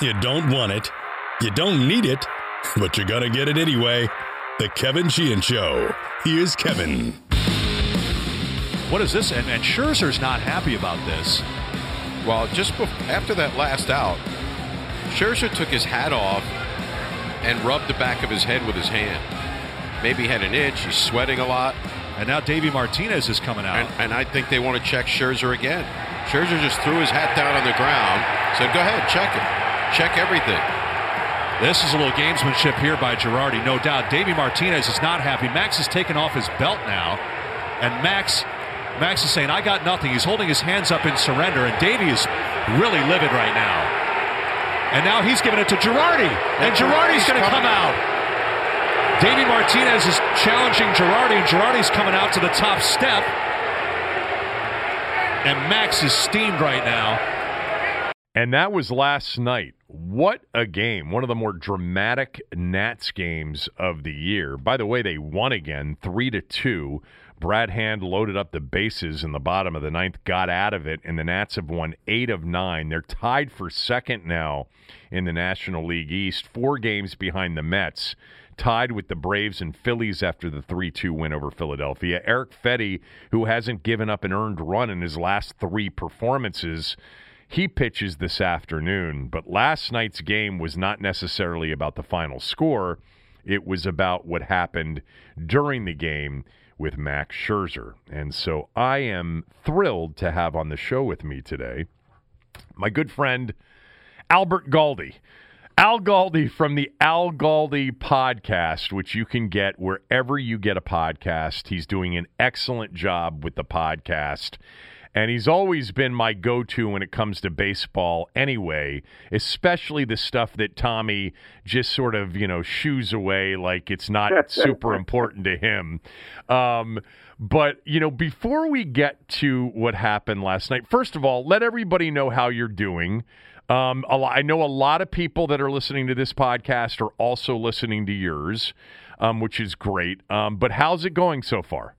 You don't want it. You don't need it, but you're going to get it anyway. The Kevin Sheehan Show. Here's Kevin. What is this? And, and Scherzer's not happy about this. Well, just before, after that last out, Scherzer took his hat off and rubbed the back of his head with his hand. Maybe he had an itch. He's sweating a lot. And now Davey Martinez is coming out. And, and I think they want to check Scherzer again. Scherzer just threw his hat down on the ground, said, go ahead, check it. Check everything. This is a little gamesmanship here by Girardi, no doubt. Davey Martinez is not happy. Max has taken off his belt now, and Max, Max is saying, "I got nothing." He's holding his hands up in surrender, and Davey is really livid right now. And now he's giving it to Girardi, and Girardi's going to come out. Davey Martinez is challenging Girardi, and Girardi's coming out to the top step. And Max is steamed right now. And that was last night. What a game. One of the more dramatic Nats games of the year. By the way, they won again, 3 to 2. Brad Hand loaded up the bases in the bottom of the ninth, got out of it, and the Nats have won eight of nine. They're tied for second now in the National League East, four games behind the Mets, tied with the Braves and Phillies after the 3 2 win over Philadelphia. Erick Fedde, who hasn't given up an earned run in his last three performances, he pitches this afternoon, but last night's game was not necessarily about the final score. It was about what happened during the game with Max Scherzer. And so I am thrilled to have on the show with me today my good friend Albert Galdi. Al Galdi from the Al Galdi podcast, which you can get wherever you get a podcast. He's doing an excellent job with the podcast and he's always been my go-to when it comes to baseball anyway especially the stuff that tommy just sort of you know shoos away like it's not super important to him um, but you know before we get to what happened last night first of all let everybody know how you're doing um, I know a lot of people that are listening to this podcast are also listening to yours, um, which is great. Um, but how's it going so far?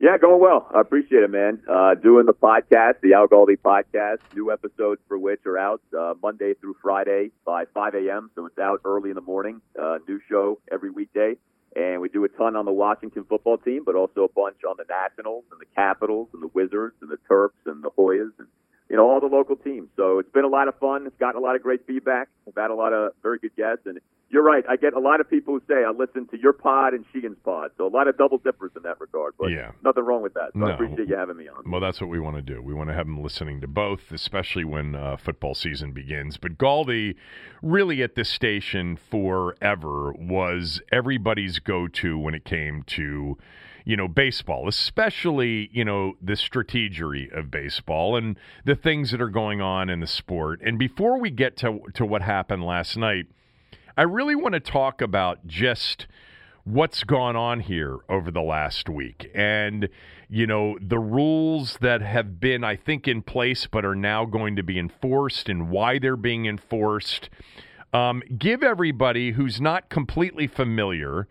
Yeah, going well. I appreciate it, man. Uh, doing the podcast, the Al Galdi podcast, new episodes for which are out uh, Monday through Friday by 5 a.m. So it's out early in the morning. Uh, new show every weekday. And we do a ton on the Washington football team, but also a bunch on the Nationals and the Capitals and the Wizards and the Terps and the Hoyas and you know, all the local teams. So it's been a lot of fun. It's gotten a lot of great feedback. We've had a lot of very good guests. And you're right. I get a lot of people who say, I listen to your pod and Sheehan's pod. So a lot of double dippers in that regard. But yeah. nothing wrong with that. So no. I appreciate you having me on. Well, that's what we want to do. We want to have them listening to both, especially when uh, football season begins. But Galdi, really at this station forever, was everybody's go to when it came to you know, baseball, especially, you know, the strategery of baseball and the things that are going on in the sport. And before we get to, to what happened last night, I really want to talk about just what's gone on here over the last week. And you know the rules that have been i think in place but are now going to be enforced and why they're being enforced. Um, give everybody who's not completely familiar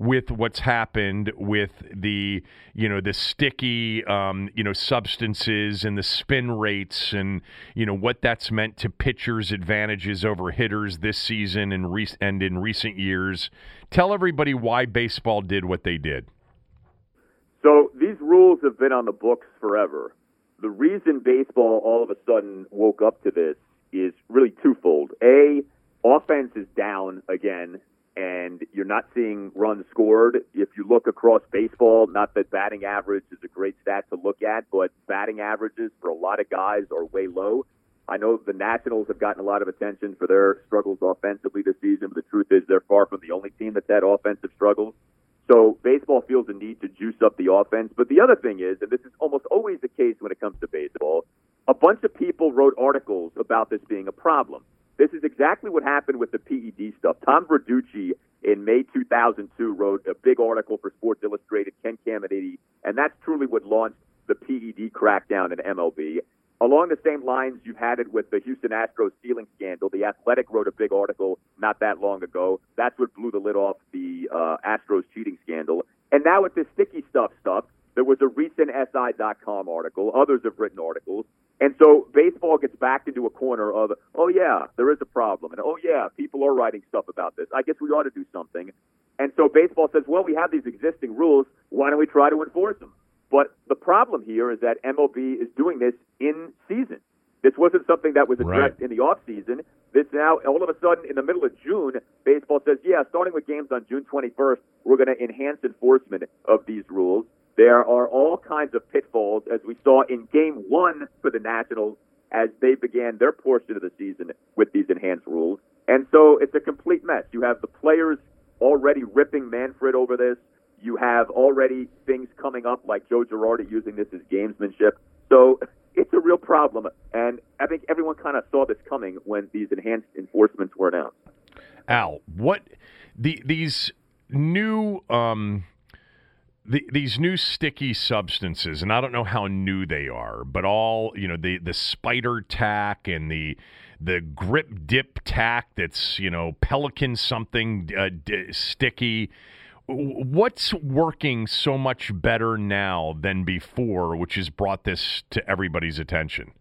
with what's happened with the you know the sticky um, you know substances and the spin rates and you know what that's meant to pitchers' advantages over hitters this season and re- and in recent years. Tell everybody why baseball did what they did. So these rules have been on the books forever. the reason baseball all of a sudden woke up to this is really twofold. A, offense is down again, and you're not seeing runs scored. If you look across baseball, not that batting average is a great stat to look at, but batting averages for a lot of guys are way low. I know the Nationals have gotten a lot of attention for their struggles offensively this season, but the truth is they're far from the only team that's had offensive struggles. So baseball feels the need to juice up the offense. But the other thing is, and this is almost always the case when it comes to baseball, a bunch of people wrote articles about this being a problem. This is exactly what happened with the PED stuff. Tom Verducci in May 2002 wrote a big article for Sports Illustrated, Ken Caminiti, and that's truly what launched the PED crackdown in MLB. Along the same lines, you've had it with the Houston Astros stealing scandal. The Athletic wrote a big article not that long ago. That's what blew the lid off the uh, Astros cheating scandal. And now with this sticky stuff stuff, there was a recent SI.com article. Others have written articles. And so baseball gets backed into a corner of, oh, yeah, there is a problem. And oh, yeah, people are writing stuff about this. I guess we ought to do something. And so baseball says, well, we have these existing rules. Why don't we try to enforce them? But the problem here is that MLB is doing this in season. This wasn't something that was addressed right. in the off season. This now, all of a sudden, in the middle of June, baseball says, yeah, starting with games on June 21st, we're going to enhance enforcement of these rules. There are all kinds of pitfalls, as we saw in game one for the Nationals as they began their portion of the season with these enhanced rules. And so it's a complete mess. You have the players already ripping Manfred over this. You have already things coming up like Joe Girardi using this as gamesmanship. So it's a real problem. And I think everyone kind of saw this coming when these enhanced enforcements were announced. Al, what the these new um, the, these new sticky substances, and I don't know how new they are, but all you know the the spider tack and the the grip dip tack that's you know pelican something uh, d- sticky what's working so much better now than before, which has brought this to everybody's attention?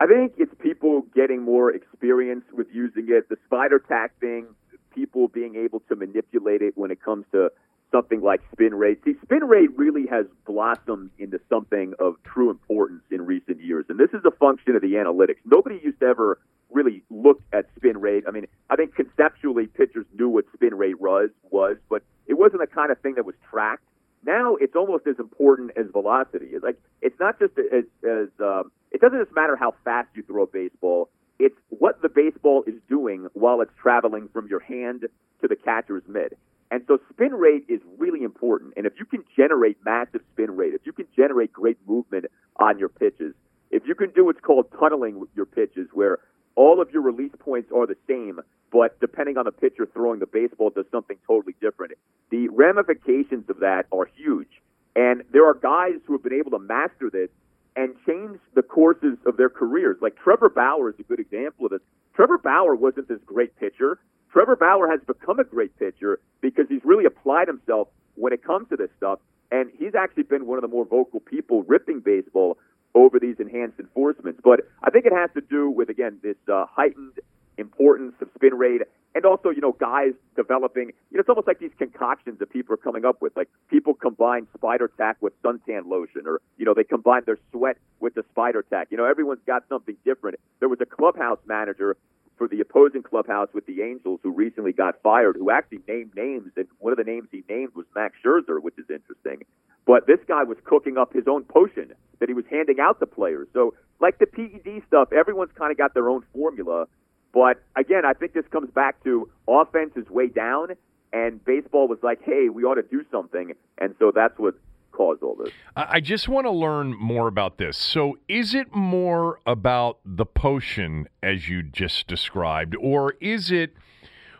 I think it's people getting more experience with using it. The spider tack thing, people being able to manipulate it when it comes to something like spin rate. See, spin rate really has blossomed into something of true importance in recent years, and this is a function of the analytics. Nobody used to ever really looked at spin rate. I mean, I think conceptually pitchers knew what spin rate was, was, but it wasn't the kind of thing that was tracked. Now it's almost as important as velocity. It's like it's not just as, as um, it doesn't just matter how fast you throw a baseball. It's what the baseball is doing while it's traveling from your hand to the catcher's mid. And so spin rate is really important. And if you can generate massive spin rate, if you can generate great movement on your pitches, if you can do what's called tunneling your pitches, where all of your release points are the same, but depending on the pitcher throwing the baseball, does something totally different. The ramifications of that are huge. And there are guys who have been able to master this and change the courses of their careers. Like Trevor Bauer is a good example of this. Trevor Bauer wasn't this great pitcher. Trevor Bauer has become a great pitcher because he's really applied himself when it comes to this stuff. And he's actually been one of the more vocal people ripping baseball over these enhanced enforcements. But I think it has to do with, again, this uh, heightened importance of spin rate and also, you know, guys developing, you know, it's almost like these concoctions that people are coming up with. Like people combine spider tack with suntan lotion or, you know, they combine their sweat with the spider tack. You know, everyone's got something different. There was a clubhouse manager for the opposing clubhouse with the Angels who recently got fired, who actually named names, and one of the names he named was Max Scherzer, which is interesting. But this guy was cooking up his own potion that he was handing out to players. So, like the PED stuff, everyone's kind of got their own formula. But again, I think this comes back to offense is way down, and baseball was like, hey, we ought to do something. And so that's what caused all this. I just want to learn more about this. So, is it more about the potion as you just described, or is it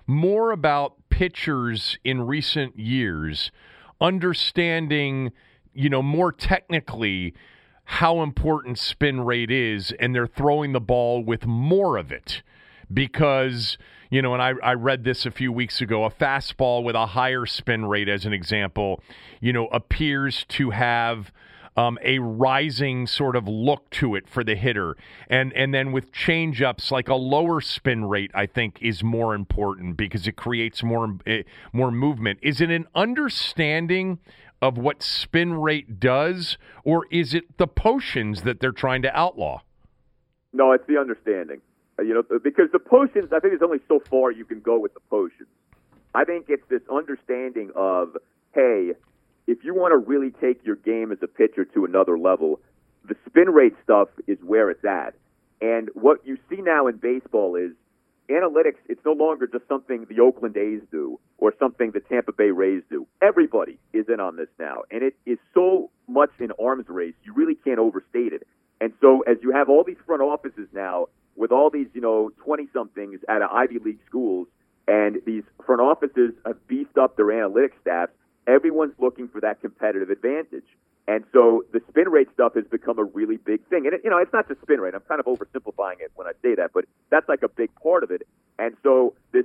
more about pitchers in recent years understanding, you know, more technically how important spin rate is and they're throwing the ball with more of it? Because you know, and I, I read this a few weeks ago. A fastball with a higher spin rate, as an example, you know, appears to have um, a rising sort of look to it for the hitter. And and then with changeups, like a lower spin rate, I think is more important because it creates more uh, more movement. Is it an understanding of what spin rate does, or is it the potions that they're trying to outlaw? No, it's the understanding. Uh, you know, because the potions, I think there's only so far you can go with the potions. I think it's this understanding of, hey, if you want to really take your game as a pitcher to another level, the spin rate stuff is where it's at. And what you see now in baseball is analytics, it's no longer just something the Oakland A's do or something the Tampa Bay Rays do. Everybody is in on this now. And it is so much an arms race, you really can't overstate it. And so as you have all these front offices now with all these, you know, 20 somethings of Ivy League schools, and these front offices have beefed up their analytics staff, everyone's looking for that competitive advantage. And so the spin rate stuff has become a really big thing. And, it, you know, it's not just spin rate. I'm kind of oversimplifying it when I say that, but that's like a big part of it. And so this,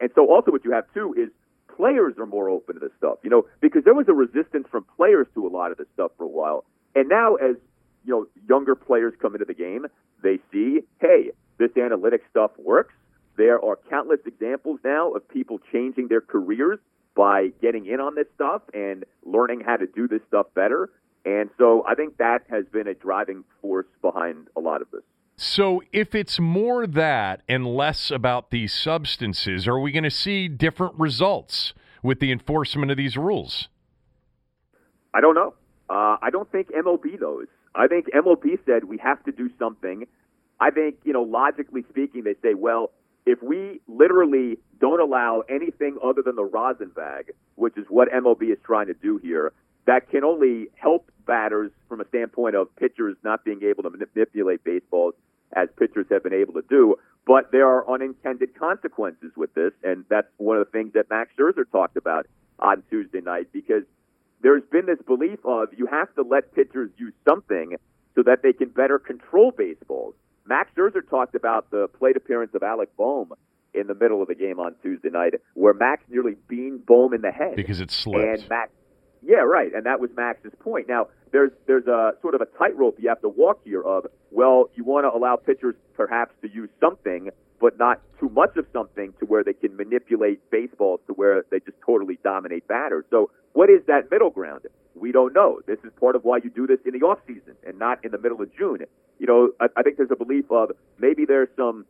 and so also what you have too is players are more open to this stuff, you know, because there was a resistance from players to a lot of this stuff for a while. And now as, you know, younger players come into the game, they see, hey, this analytics stuff works. There are countless examples now of people changing their careers by getting in on this stuff and learning how to do this stuff better. And so I think that has been a driving force behind a lot of this. So, if it's more that and less about these substances, are we going to see different results with the enforcement of these rules? I don't know. Uh, I don't think MLB knows. I think MLB said we have to do something. I think, you know, logically speaking, they say, well, if we literally don't allow anything other than the rosin bag, which is what MLB is trying to do here, that can only help batters from a standpoint of pitchers not being able to manipulate baseballs as pitchers have been able to do. But there are unintended consequences with this, and that's one of the things that Max Scherzer talked about on Tuesday night because there's been this belief of you have to let pitchers use something so that they can better control baseballs. Max Scherzer talked about the plate appearance of Alec Bohm in the middle of the game on Tuesday night, where Max nearly beamed Bohm in the head because it slipped. And Max, yeah, right, and that was Max's point. Now there's there's a sort of a tightrope you have to walk here. Of well, you want to allow pitchers perhaps to use something, but not too much of something to where they can manipulate baseballs to where they just totally dominate batters. So what is that middle ground? We don't know. This is part of why you do this in the off season and not in the middle of June. You know, I, I think there's a belief of maybe there's some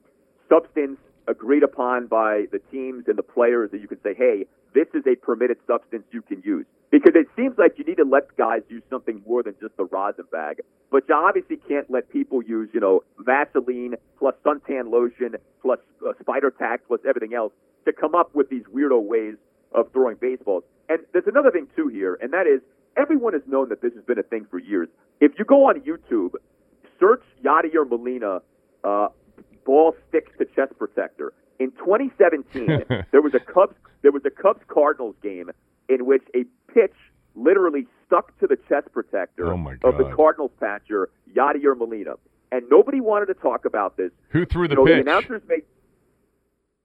substance agreed upon by the teams and the players that you can say, hey, this is a permitted substance you can use. Because it seems like you need to let guys use something more than just the rosin bag. But you obviously can't let people use, you know, Vaseline plus suntan lotion plus uh, spider tack plus everything else to come up with these weirdo ways of throwing baseballs. And there's another thing too here, and that is everyone has known that this has been a thing for years. If you go on YouTube, search Yadier Molina uh, ball sticks to chest protector. In 2017, there was a Cubs there was a Cubs Cardinals game in which a pitch literally stuck to the chest protector oh of the Cardinals catcher Yadier Molina, and nobody wanted to talk about this. Who threw the know, pitch? The announcers made.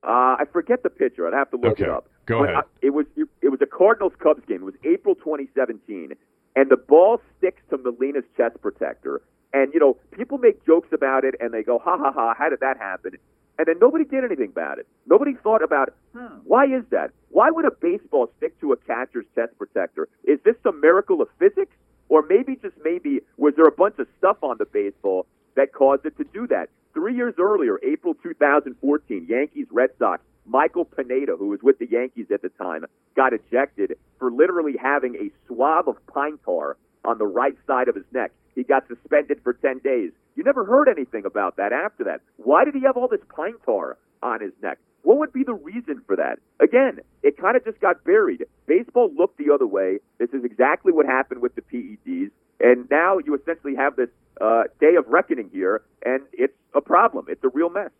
Uh, I forget the pitcher. I'd have to look okay. it up. Go but ahead. I, it was it, it was a Cardinals Cubs game. It was April 2017, and the ball sticks to Molina's chest protector. And you know, people make jokes about it, and they go, "Ha ha ha! How did that happen?" And then nobody did anything about it. Nobody thought about, hmm, why is that? Why would a baseball stick to a catcher's chest protector? Is this some miracle of physics, or maybe just maybe was there a bunch of stuff on the baseball that caused it to do that? Three years earlier, April 2014, Yankees Red Sox. Michael Pineda, who was with the Yankees at the time, got ejected for literally having a swab of pine tar on the right side of his neck. Got suspended for 10 days. You never heard anything about that after that. Why did he have all this pine tar on his neck? What would be the reason for that? Again, it kind of just got buried. Baseball looked the other way. This is exactly what happened with the PEDs. And now you essentially have this uh, day of reckoning here, and it's a problem. It's a real mess.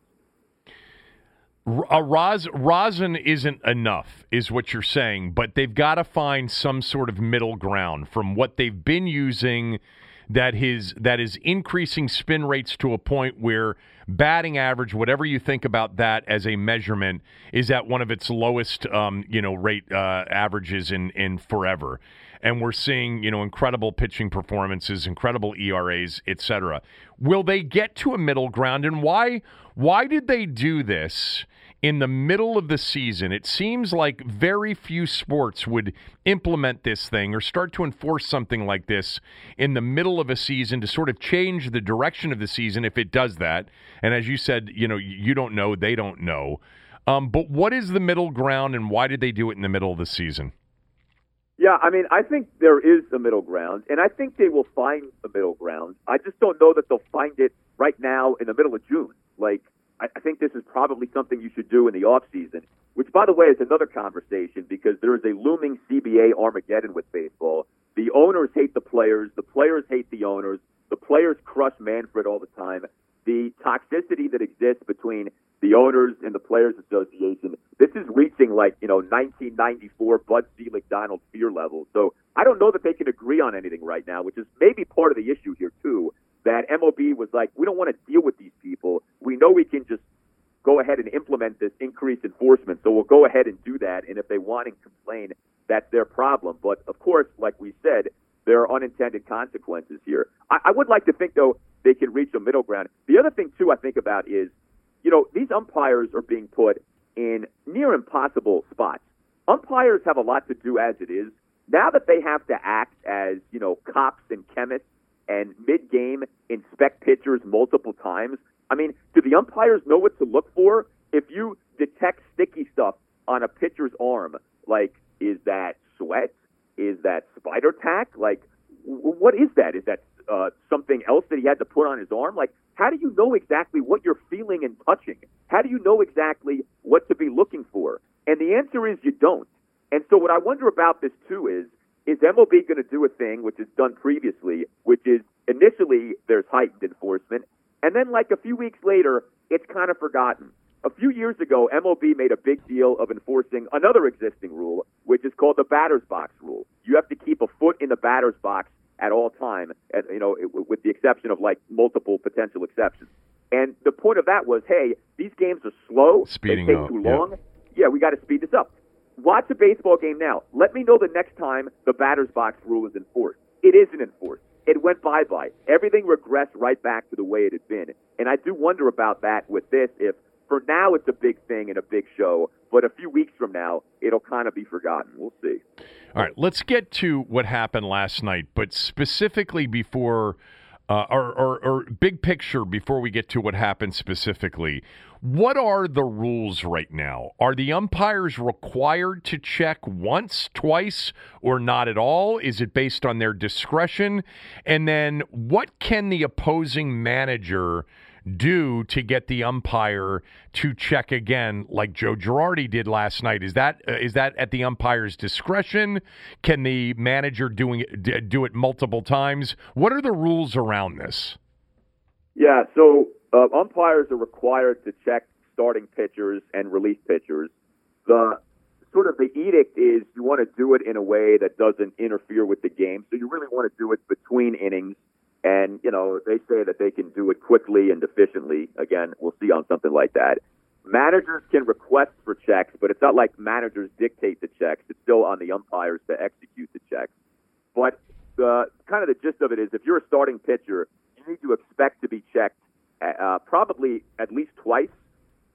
A ros- rosin isn't enough, is what you're saying, but they've got to find some sort of middle ground from what they've been using that his that is increasing spin rates to a point where batting average, whatever you think about that as a measurement, is at one of its lowest, um, you know, rate uh, averages in in forever. And we're seeing, you know, incredible pitching performances, incredible ERAs, etc. Will they get to a middle ground? And why why did they do this? In the middle of the season. It seems like very few sports would implement this thing or start to enforce something like this in the middle of a season to sort of change the direction of the season if it does that. And as you said, you know, you don't know, they don't know. Um, but what is the middle ground and why did they do it in the middle of the season? Yeah, I mean, I think there is a middle ground, and I think they will find a middle ground. I just don't know that they'll find it right now in the middle of June. Like, I, I think this is probably something you should do in the off season, which, by the way, is another conversation because there is a looming CBA Armageddon with baseball. The owners hate the players, the players hate the owners, the players crush Manfred all the time. The toxicity that exists between the owners and the Players Association. This is reaching like, you know, 1994 Bud Selig Donald Fehr level. So I don't know that they can agree on anything right now, which is maybe part of the issue here, too. That MOB was like, we don't want to deal with these people. We know we can just go ahead and implement this increased enforcement. So we'll go ahead and do that. And if they want and complain, that's their problem. But of course, like we said, there are unintended consequences here. I, I would like to think, though, they can reach a middle ground. The other thing, too, I think about is you know, these umpires are being put in near impossible spots. Umpires have a lot to do as it is. Now that they have to act as, you know, cops and chemists and mid game inspect pitchers multiple times, I mean, do the umpires know what to look for? If you detect sticky stuff on a pitcher's arm, like, is that sweat? Is that spider tack? Like, what is that? Is that uh, something else that he had to put on his arm? Like, how do you know exactly what you're feeling and touching? How do you know exactly what to be looking for? And the answer is you don't. And so what I wonder about this too is, is MLB going to do a thing which is done previously, which is initially there's heightened enforcement, and then like a few weeks later, it's kind of forgotten. A few years ago, MLB made a big deal of enforcing another existing rule, which is called the batter's box rule. You have to keep a foot in the batter's box at all time, at, you know, with the exception of like multiple potential exceptions. And the point of that was, hey, these games are slow. Speeding they take up, too yeah. long. Yeah, we got to speed this up. Watch a baseball game now. Let me know the next time the batter's box rule is enforced. It isn't enforced. It went bye bye. Everything regressed right back to the way it had been. And I do wonder about that with this. If for now it's a big thing and a big show, but a few weeks from now it'll kind of be forgotten. We'll see. All right, let's get to what happened last night, but specifically before, uh, or, or, or big picture before we get to what happened specifically. What are the rules right now? Are the umpires required to check once, twice, or not at all? Is it based on their discretion? And then what can the opposing manager do to get the umpire to check again, like Joe Girardi did last night? Is that uh, is that at the umpire's discretion? Can the manager doing it do it multiple times? What are the rules around this? Yeah, so uh, umpires are required to check starting pitchers and relief pitchers. The sort of the edict is you want to do it in a way that doesn't interfere with the game. So you really want to do it between innings. And, you know, they say that they can do it quickly and efficiently. Again, we'll see on something like that. Managers can request for checks, but it's not like managers dictate the checks. It's still on the umpires to execute the checks. But the kind of the gist of it is if you're a starting pitcher, you need to expect to be checked uh, probably at least twice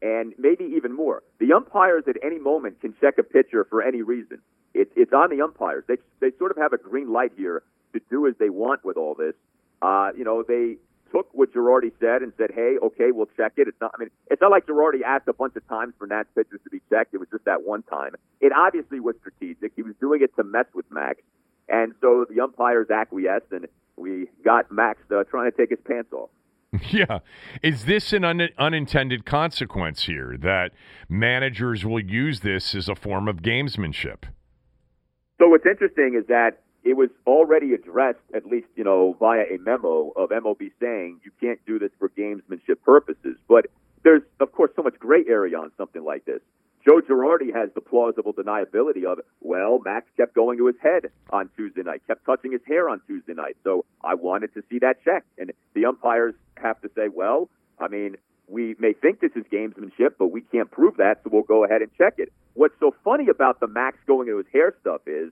and maybe even more. The umpires at any moment can check a pitcher for any reason. It's it's on the umpires. They they sort of have a green light here to do as they want with all this. Uh, you know, they took what Girardi said and said, "Hey, okay, we'll check it." It's not. I mean, it's not like Girardi asked a bunch of times for Nats pitchers to be checked. It was just that one time. It obviously was strategic. He was doing it to mess with Max, and so the umpires acquiesced, and we got Max uh, trying to take his pants off. Yeah. Is this an un- unintended consequence here that managers will use this as a form of gamesmanship? So what's interesting is that it was already addressed, at least you know, via a memo of MLB saying you can't do this for gamesmanship purposes. But there's, of course, so much gray area on something like this. Joe Girardi has the plausible deniability of, well, Max kept going to his head on Tuesday night, kept touching his hair on Tuesday night. So I wanted to see that checked. And the umpires have to say, well, I mean, we may think this is gamesmanship, but we can't prove that, so we'll go ahead and check it. What's so funny about the Max going to his hair stuff is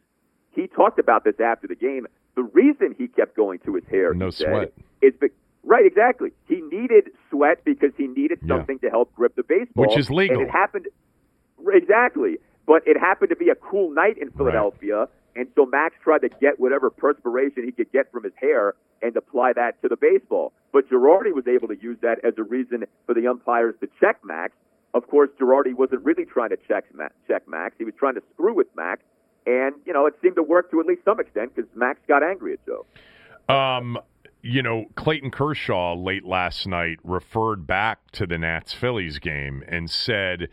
he talked about this after the game. The reason he kept going to his hair, No said, sweat. is be- right, exactly. He needed sweat sweat because he needed something yeah. to help grip the baseball, which is legal. And it happened exactly, but it happened to be a cool night in Philadelphia. Right. And so Max tried to get whatever perspiration he could get from his hair and apply that to the baseball. But Girardi was able to use that as a reason for the umpires to check Max. Of course, Girardi wasn't really trying to check check Max. He was trying to screw with Max. And, you know, it seemed to work to at least some extent because Max got angry at Joe. Um, you know, Clayton Kershaw late last night referred back to the Nats Phillies game and said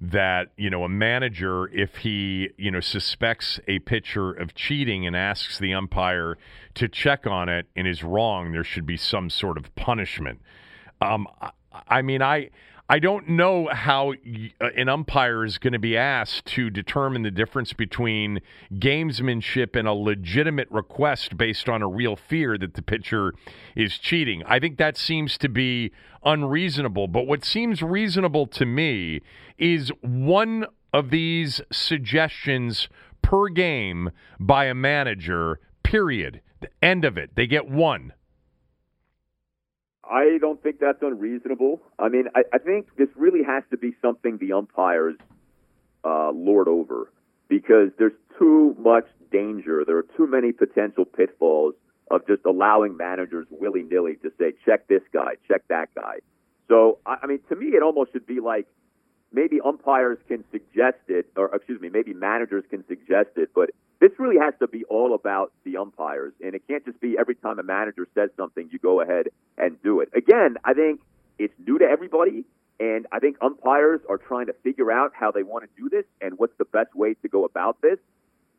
that, you know, a manager, if he, you know, suspects a pitcher of cheating and asks the umpire to check on it and is wrong, there should be some sort of punishment. Um, I mean, I I don't know how uh, an umpire is going to be asked to determine the difference between gamesmanship and a legitimate request based on a real fear that the pitcher is cheating. I think that seems to be unreasonable. But what seems reasonable to me is one of these suggestions per game by a manager, period. The end of it. They get one. I don't think that's unreasonable. I mean, I, I think this really has to be something the umpires uh, lord over because there's too much danger. There are too many potential pitfalls of just allowing managers willy nilly to say, check this guy, check that guy. So, I, I mean, to me, it almost should be like maybe umpires can suggest it, or excuse me, maybe managers can suggest it, but this really has to be all about the umpires, and it can't just be every time a manager says something, you go ahead and do it. Again, I think it's new to everybody, and I think umpires are trying to figure out how they want to do this and what's the best way to go about this.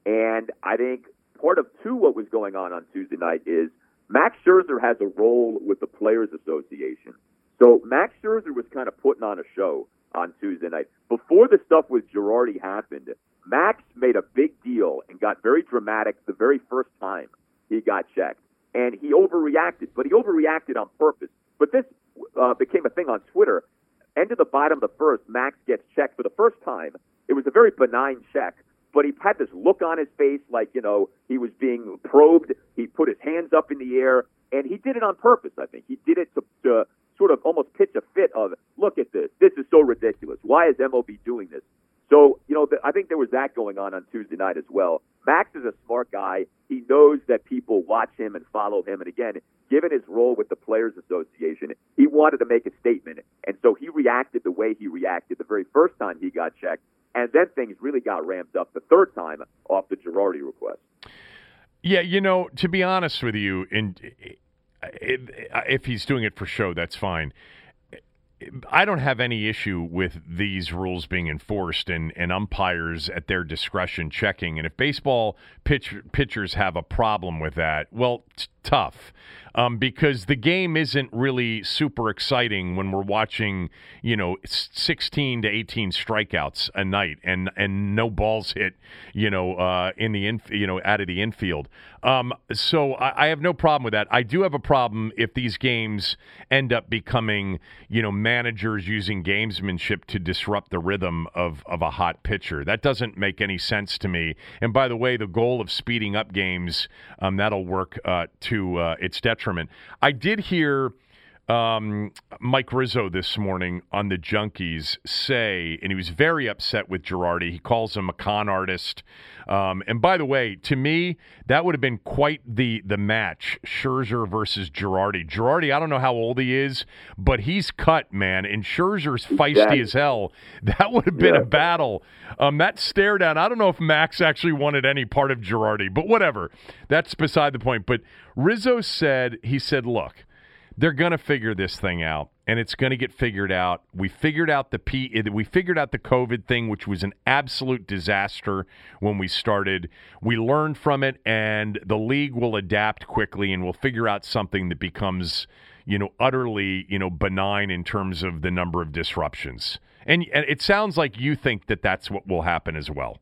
And I think part of two what was going on on Tuesday night is Max Scherzer has a role with the Players Association. So Max Scherzer was kind of putting on a show on Tuesday night. Before the stuff with Girardi happened, Max made a big deal and got very dramatic the very first time he got checked. And he overreacted, but he overreacted on purpose. But this uh, became a thing on Twitter. End of the bottom of the first, Max gets checked for the first time. It was a very benign check, but he had this look on his face like, you know, he was being probed. He put his hands up in the air, and he did it on purpose, I think. He did it to, to sort of almost pitch a fit of, look at this. This is so ridiculous. Why is MLB doing this? So, you know, I think there was that going on on Tuesday night as well. Max is a smart guy. He knows that people watch him and follow him. And again, given his role with the Players Association, he wanted to make a statement. And so he reacted the way he reacted the very first time he got checked. And then things really got ramped up the third time off the Girardi request. Yeah, you know, to be honest with you, and if he's doing it for show, that's fine. I don't have any issue with these rules being enforced and, and umpires at their discretion checking. And if baseball pitch, pitchers have a problem with that, well, tough um, because the game isn't really super exciting when we're watching, you know, 16 to 18 strikeouts a night and and no balls hit, you know, uh, in the in, you know out of the infield. Um, so I, I, have no problem with that. I do have a problem if these games end up becoming, you know, managers using gamesmanship to disrupt the rhythm of of a hot pitcher. That doesn't make any sense to me. And by the way, the goal of speeding up games um, that'll work uh, to uh, its detriment. I did hear um, Mike Rizzo this morning on the Junkies say, and he was very upset with Girardi. He calls him a con artist. Um, and by the way, to me, that would have been quite the the match: Scherzer versus Girardi. Girardi, I don't know how old he is, but he's cut, man. And Scherzer's feisty exactly. as hell. That would have been yeah. a battle. Um, that stare down. I don't know if Max actually wanted any part of Girardi, but whatever. That's beside the point. But Rizzo said, he said, look they're going to figure this thing out and it's going to get figured out. We figured out the P we figured out the COVID thing which was an absolute disaster when we started. We learned from it and the league will adapt quickly and we'll figure out something that becomes, you know, utterly, you know, benign in terms of the number of disruptions. And, and it sounds like you think that that's what will happen as well.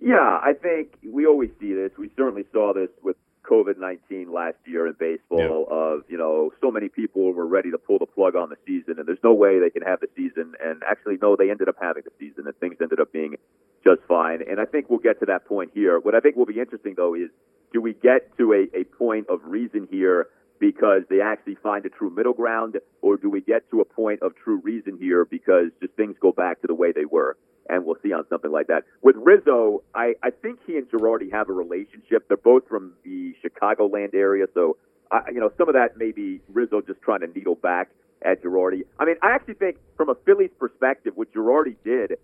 Yeah, I think we always see this. We certainly saw this with COVID 19 last year in baseball yeah. of, you know, so many people were ready to pull the plug on the season and there's no way they can have the season. And actually, no, they ended up having the season and things ended up being just fine. And I think we'll get to that point here. What I think will be interesting though is do we get to a, a point of reason here because they actually find a true middle ground, or do we get to a point of true reason here because just things go back to the way they were? And we'll see on something like that. With Rizzo, I, I think he and Girardi have a relationship. They're both from the Chicagoland area, so I, you know some of that may be Rizzo just trying to needle back at Girardi. I mean, I actually think from a Phillies perspective, what Girardi did,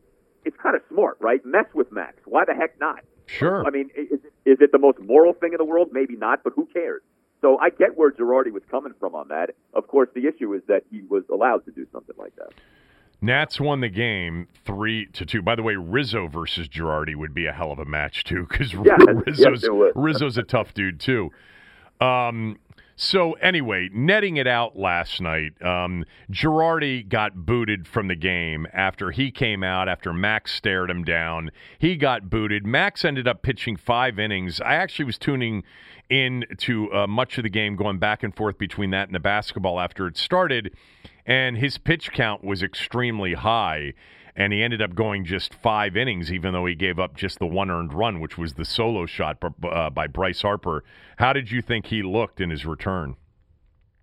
it's kind of smart, right? Mess with Max. Why the heck not? Sure. I mean, is, is it the most moral thing in the world? Maybe not, but who cares? So I get where Girardi was coming from on that. Of course, the issue is that he was allowed to do something like that. Nats won the game three to two. By the way, Rizzo versus Girardi would be a hell of a match too, because Rizzo's yes. Rizzo's a tough dude too. Um, so anyway, netting it out last night, um, Girardi got booted from the game after he came out after Max stared him down. He got booted. Max ended up pitching five innings. I actually was tuning in to uh, much of the game, going back and forth between that and the basketball after it started, and his pitch count was extremely high. And he ended up going just five innings, even though he gave up just the one earned run, which was the solo shot uh, by Bryce Harper. How did you think he looked in his return?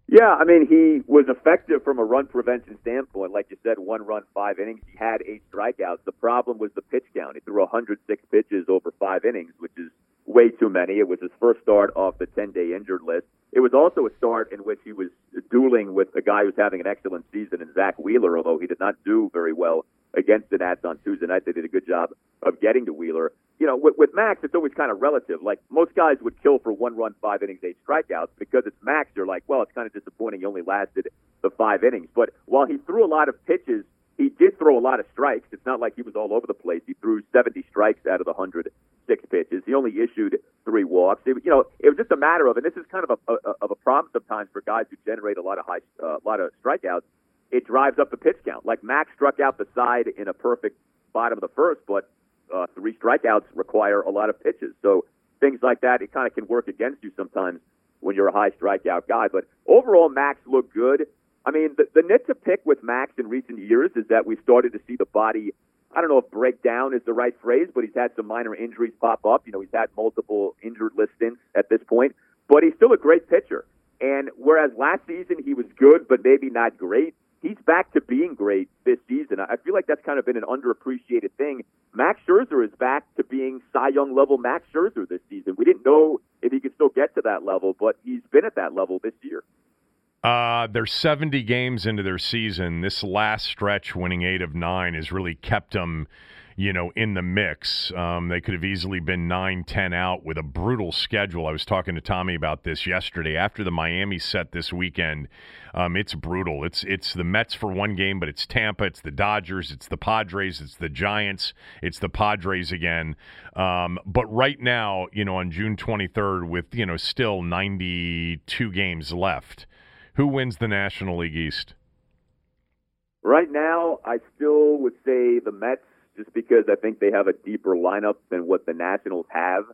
Yeah, I mean, he was effective from a run prevention standpoint. Like you said, one run, five innings. He had eight strikeouts. The problem was the pitch count. He threw 106 pitches over five innings, which is way too many. It was his first start off the 10 day injured list. It was also a start in which he was dueling with a guy who's having an excellent season in Zack Wheeler, although he did not do very well against the Nats on Tuesday night. They did a good job of getting to Wheeler. You know, with, with Max, it's always kind of relative. Like most guys would kill for one run, five innings, eight strikeouts. Because it's Max, you're like, well, it's kind of disappointing. He only lasted the five innings. But while he threw a lot of pitches, he did throw a lot of strikes. It's not like he was all over the place. He threw 70 strikes out of the 106 pitches. He only issued three walks. It, you know, it was just a matter of, and this is kind of a, a of a problem sometimes for guys who generate a lot of high, uh, a lot of strikeouts. It drives up the pitch count. Like Max struck out the side in a perfect bottom of the first, but uh, three strikeouts require a lot of pitches. So things like that, it kind of can work against you sometimes when you're a high strikeout guy. But overall, Max looked good. I mean, the, the nit to pick with Max in recent years is that we started to see the body. I don't know if breakdown is the right phrase, but he's had some minor injuries pop up. You know, he's had multiple injured list stints at this point, but he's still a great pitcher. And whereas last season he was good, but maybe not great, he's back to being great this season. I feel like that's kind of been an underappreciated thing. Max Scherzer is back to being Cy Young level Max Scherzer this season. We didn't know if he could still get to that level, but he's been at that level this year. Uh, they're 70 games into their season. This last stretch, winning eight of nine, has really kept them, you know, in the mix. Um, they could have easily been 9 10 out with a brutal schedule. I was talking to Tommy about this yesterday. After the Miami set this weekend, um, it's brutal. It's it's the Mets for one game, but it's Tampa, it's the Dodgers, it's the Padres, it's the Giants, it's the Padres again. Um, but right now, you know, on June 23rd, with you know still 92 games left, who wins the National League East? Right now, I still would say the Mets, just because I think they have a deeper lineup than what the Nationals have.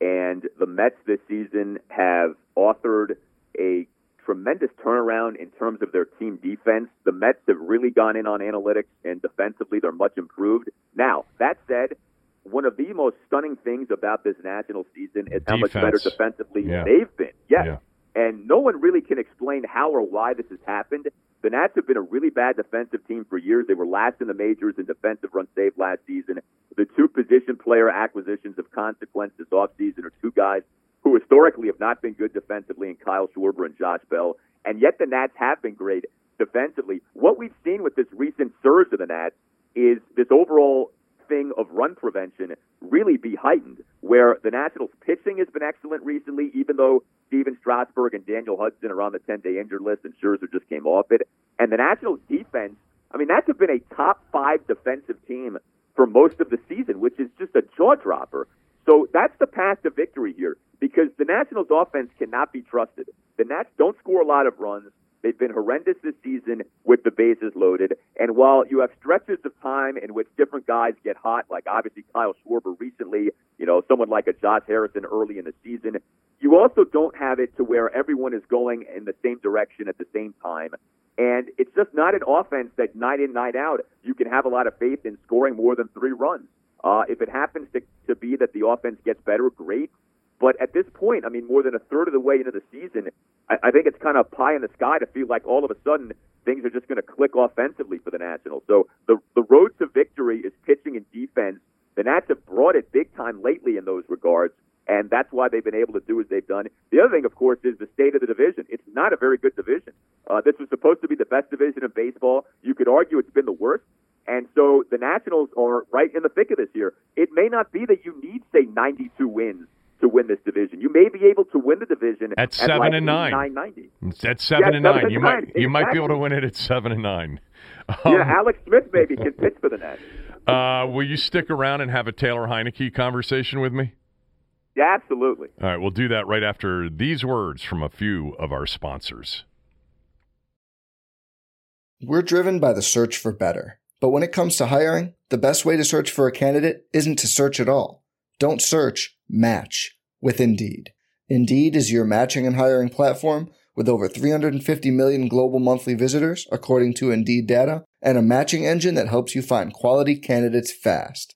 And the Mets this season have authored a tremendous turnaround in terms of their team defense. The Mets have really gone in on analytics and defensively they're much improved. Now, that said, one of the most stunning things about this national season is how much better defensively Yeah. they've been. Yes. Yeah. And no one really can explain how or why this has happened. The Nats have been a really bad defensive team for years. They were last in the majors in defensive run saved last season. The two position player acquisitions of consequence this offseason are two guys who historically have not been good defensively in Kyle Schwarber and Josh Bell. And yet the Nats have been great defensively. What we've seen with this recent surge of the Nats is this overall thing of run prevention really be heightened, where the Nationals pitching has been excellent recently, even though Stephen Strasburg and Daniel Hudson are on the 10 day injured list and Scherzer just came off it. And the Nationals defense, I mean, that's been a top five defensive team for most of the season, which is just a jaw dropper. So that's the path to victory here because the Nationals offense cannot be trusted. The Nats don't score a lot of runs. They've been horrendous this season with the bases loaded. And while you have stretches of time in which different guys get hot, like obviously Kyle Schwarber recently, you know, someone like a Josh Harrison early in the season, you also don't have it to where everyone is going in the same direction at the same time. And it's just not an offense that night in, night out, you can have a lot of faith in scoring more than three runs. Uh, if it happens to, to be that the offense gets better, great. But at this point, I mean, more than a third of the way into the season, I, I think it's kind of pie in the sky to feel like all of a sudden things are just going to click offensively for the Nationals. So the the road to victory is pitching and defense. The Nats have brought it big time lately in those regards, and that's why they've been able to do as they've done. The other thing, of course, is the state of the division. It's not a very good division. Uh, this was supposed to be the best division in baseball. You could argue it's been the worst. And so the Nationals are right in the thick of this year. It may not be that you need, say, 92 wins to win this division. You may be able to win the division at, at seven like and nine. Nine ninety. At seven yeah, and nine, seven you and might nine. you exactly. might be able to win it at seven and nine. Um, yeah, Alex Smith maybe can pitch for the Nats. Uh, will you stick around and have a Taylor Heinicke conversation with me? Yeah, absolutely. All right, we'll do that right after these words from a few of our sponsors. We're driven by the search for better. But when it comes to hiring, the best way to search for a candidate isn't to search at all. Don't search, match with Indeed. Indeed is your matching and hiring platform with over 350 million global monthly visitors, according to Indeed data, and a matching engine that helps you find quality candidates fast.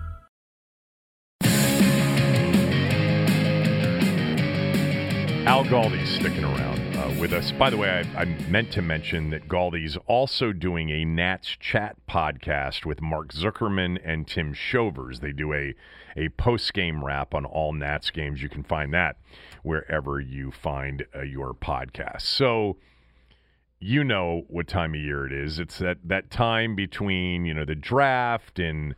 Al Galdi's sticking around uh, with us. By the way, I, I, meant to mention that Galdi's also doing a Nats Chat podcast with Mark Zuckerman and Tim Shovers. They do a, a post game wrap on all Nats games. You can find that wherever you find uh, your podcast. So, you know what time of year it is. It's that, that time between, you know, the draft and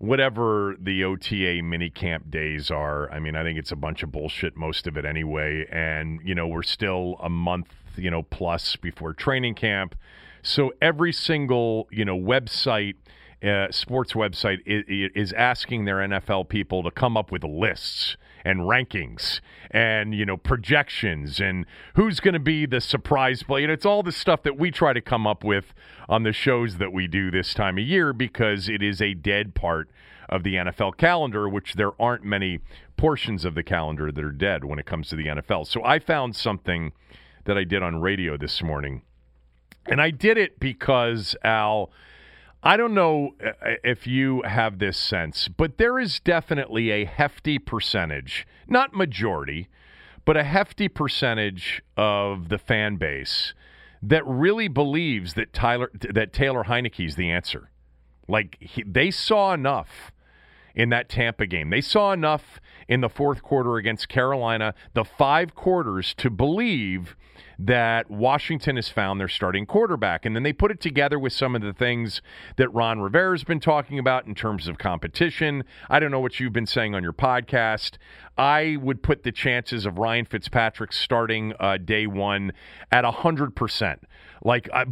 whatever the OTA minicamp days are. I mean, I think it's a bunch of bullshit, most of it anyway. And, you know, we're still a month, you know, plus before training camp. So every single, you know, website, uh, sports website is, is asking their NFL people to come up with lists and rankings and you know projections and who's going to be the surprise play and it's all the stuff that we try to come up with on the shows that we do this time of year because it is a dead part of the NFL calendar which there aren't many portions of the calendar that are dead when it comes to the NFL. So I found something that I did on radio this morning. And I did it because Al I don't know uh, if you have this sense, but there is definitely a hefty percentage, not majority, but a hefty percentage of the fan base that really believes that Tyler that Taylor Heinicke is the answer. Like he, they saw enough in that Tampa game. They saw enough in the fourth quarter against Carolina, the five quarters to believe that Washington has found their starting quarterback. And then they put it together with some of the things that Ron Rivera's been talking about in terms of competition. I don't know what you've been saying on your podcast. I would put the chances of Ryan Fitzpatrick starting uh, day one at 100%. Like uh,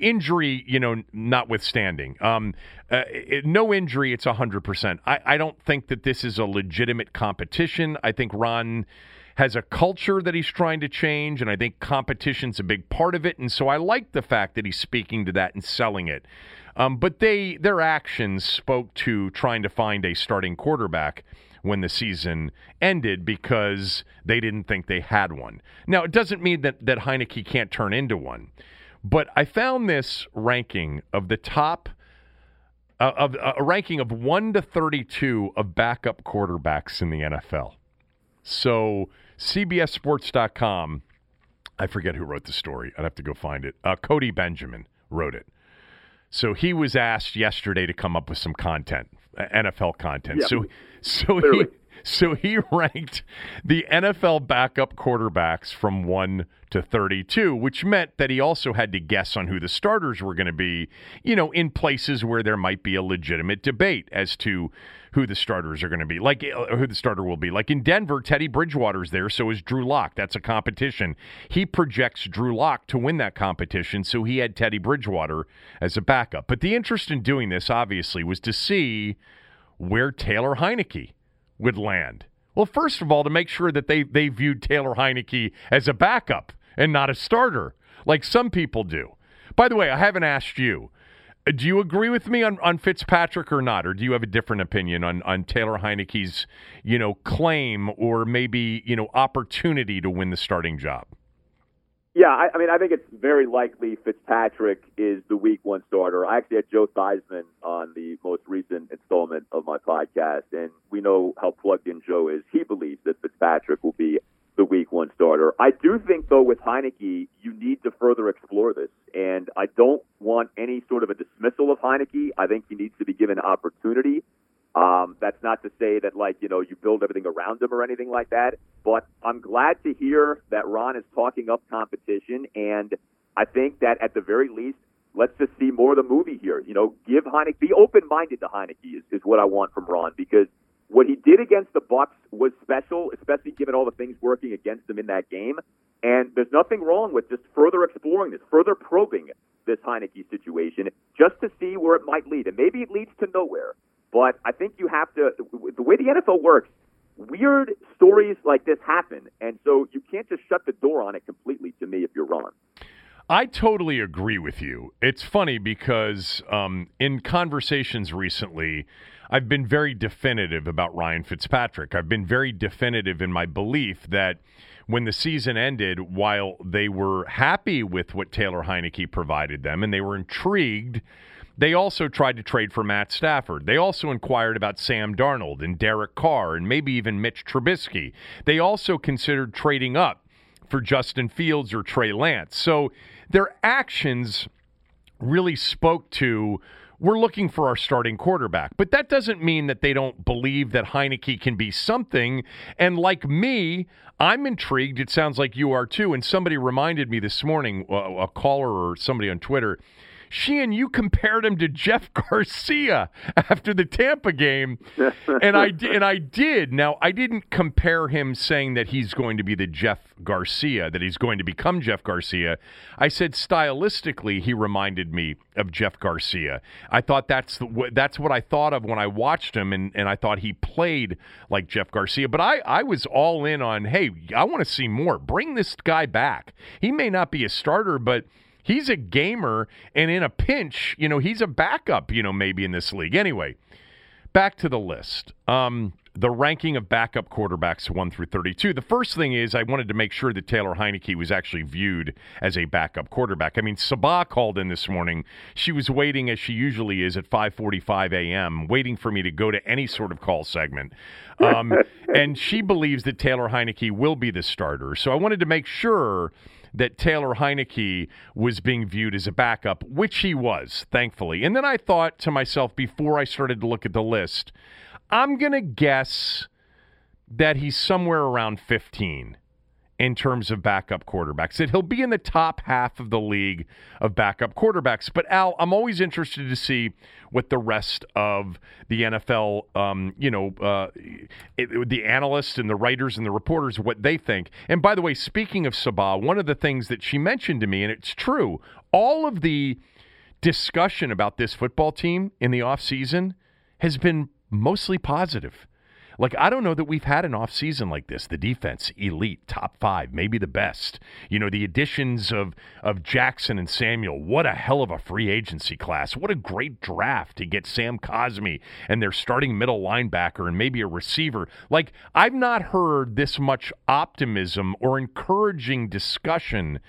injury, you know, notwithstanding, um, uh, it, no injury, it's hundred percent. I, I don't think that this is a legitimate competition. I think Ron has a culture that he's trying to change, and I think competition's a big part of it. And so I like the fact that he's speaking to that and selling it. Um, but they their actions spoke to trying to find a starting quarterback when the season ended because they didn't think they had one. Now it doesn't mean that that Heinicke can't turn into one, but I found this ranking of the top. Uh, of uh, a ranking of 1 to 32 of backup quarterbacks in the NFL. So CBSSports.com. I forget who wrote the story. I'd have to go find it. Uh, Cody Benjamin wrote it. So he was asked yesterday to come up with some content, NFL content. Yeah. So so he. so he ranked the NFL backup quarterbacks from 1 to 32, which meant that he also had to guess on who the starters were going to be, you know, in places where there might be a legitimate debate as to who the starters are going to be, like uh, who the starter will be. Like in Denver, Teddy Bridgewater's there, so is Drew Lock. That's a competition. He projects Drew Lock to win that competition, so he had Teddy Bridgewater as a backup. But the interest in doing this, obviously, was to see where Taylor Heinicke would land. Well, first of all, to make sure that they, they viewed Taylor Heinicke as a backup and not a starter, like some people do. By the way, I haven't asked you. Uh, Do you agree with me on, on Fitzpatrick or not, or do you have a different opinion on, on Taylor Heinicke's, you know, claim or maybe you know opportunity to win the starting job? Yeah, I, I mean, I think it's very likely Fitzpatrick is the week one starter. I actually had Joe Theismann on the most recent installment of my podcast, and we know how plugged in Joe is. He believes that Fitzpatrick will be the week one starter. I do think, though, with Heinicke, you need to further explore this, and I don't want any sort of a dismissal of Heinicke. I think he needs to be given opportunity. Um, that's not to say that like you know you build everything around him or anything like that. But I'm glad to hear that Ron is talking up competition, and I think that at the very least, let's just see more of the movie here. You know, give Heinicke, be open-minded to Heinicke is, is what I want from Ron because what he did against the Bucks was special, especially given all the things working against him in that game. And there's nothing wrong with just further exploring this, further probing this Heinicke situation, just to see where it might lead. And maybe it leads to nowhere. But I think you have to, the way the NFL works, weird stories like this happen. And so you can't just shut the door on it completely to me if you're Ron. I totally agree with you. It's funny because um, in conversations recently, I've been very definitive about Ryan Fitzpatrick. I've been very definitive in my belief that when the season ended, while they were happy with what Taylor Heinicke provided them and they were intrigued, they also tried to trade for Matt Stafford. They also inquired about Sam Darnold and Derek Carr and maybe even Mitch Trubisky. They also considered trading up for Justin Fields or Trey Lance. So their actions really spoke to we're looking for our starting quarterback. But that doesn't mean that they don't believe that Heinicke can be something. And like me, I'm intrigued. It sounds like you are too. And somebody reminded me this morning, a, caller or somebody on Twitter, Sheehan, you compared him to Jeff Garcia after the Tampa game, and I and I did. Now I didn't compare him saying that he's going to be the Jeff Garcia, that he's going to become Jeff Garcia. I said stylistically he reminded me of Jeff Garcia. I thought that's the, that's what I thought of when I watched him, and, and I thought he played like Jeff Garcia. But I I was all in on hey, I want to see more. Bring this guy back. He may not be a starter, but he's a gamer and in a pinch you know he's a backup you know maybe in this league. Anyway back to the list. Um, the ranking of backup quarterbacks 1 through 32 the first thing is i wanted to make sure that taylor heinicke was actually viewed as a backup quarterback. I mean sabah called in this morning. She was waiting as she usually is at 5.45 a.m waiting for me to go to any sort of call segment. Um, and she believes that taylor heinicke will be the starter. So i wanted to make sure that Taylor Heinicke was being viewed as a backup, which he was, thankfully. And then I thought to myself before I started to look at the list, I'm going to guess that he's somewhere around 15 in terms of backup quarterbacks. That he'll be in the top half of the league of backup quarterbacks. But Al, I'm always interested to see what the rest of the NFL, um, you know, uh, it, the analysts and the writers and the reporters, what they think. And by the way, speaking of Sabah, one of the things that she mentioned to me, and it's true, all of the discussion about this football team in the offseason has been mostly positive. Like, I don't know that we've had an offseason like this. The defense, elite, top five, maybe the best. You know, the additions of, of Jackson and Samuel. What a hell of a free agency class. What a great draft to get Sam Cosmi and their starting middle linebacker and maybe a receiver. Like, I've not heard this much optimism or encouraging discussion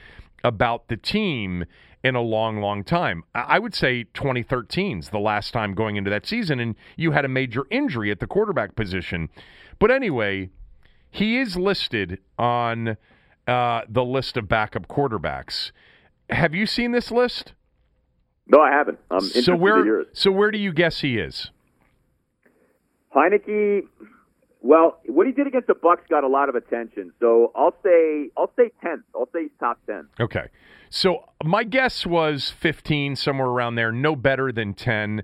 about the team in a long, long time. I would say 2013 is the last time going into that season, and you had a major injury at the quarterback position. But anyway, he is listed on uh, the list of backup quarterbacks. Have you seen this list? No, I haven't. I'm interested so where it. so where do you guess he is? Heinicke, well, what he did against the Bucks got a lot of attention. So I'll say I'll say tenth. I'll say top ten. Okay. So my guess was 15, somewhere around there, no better than 10.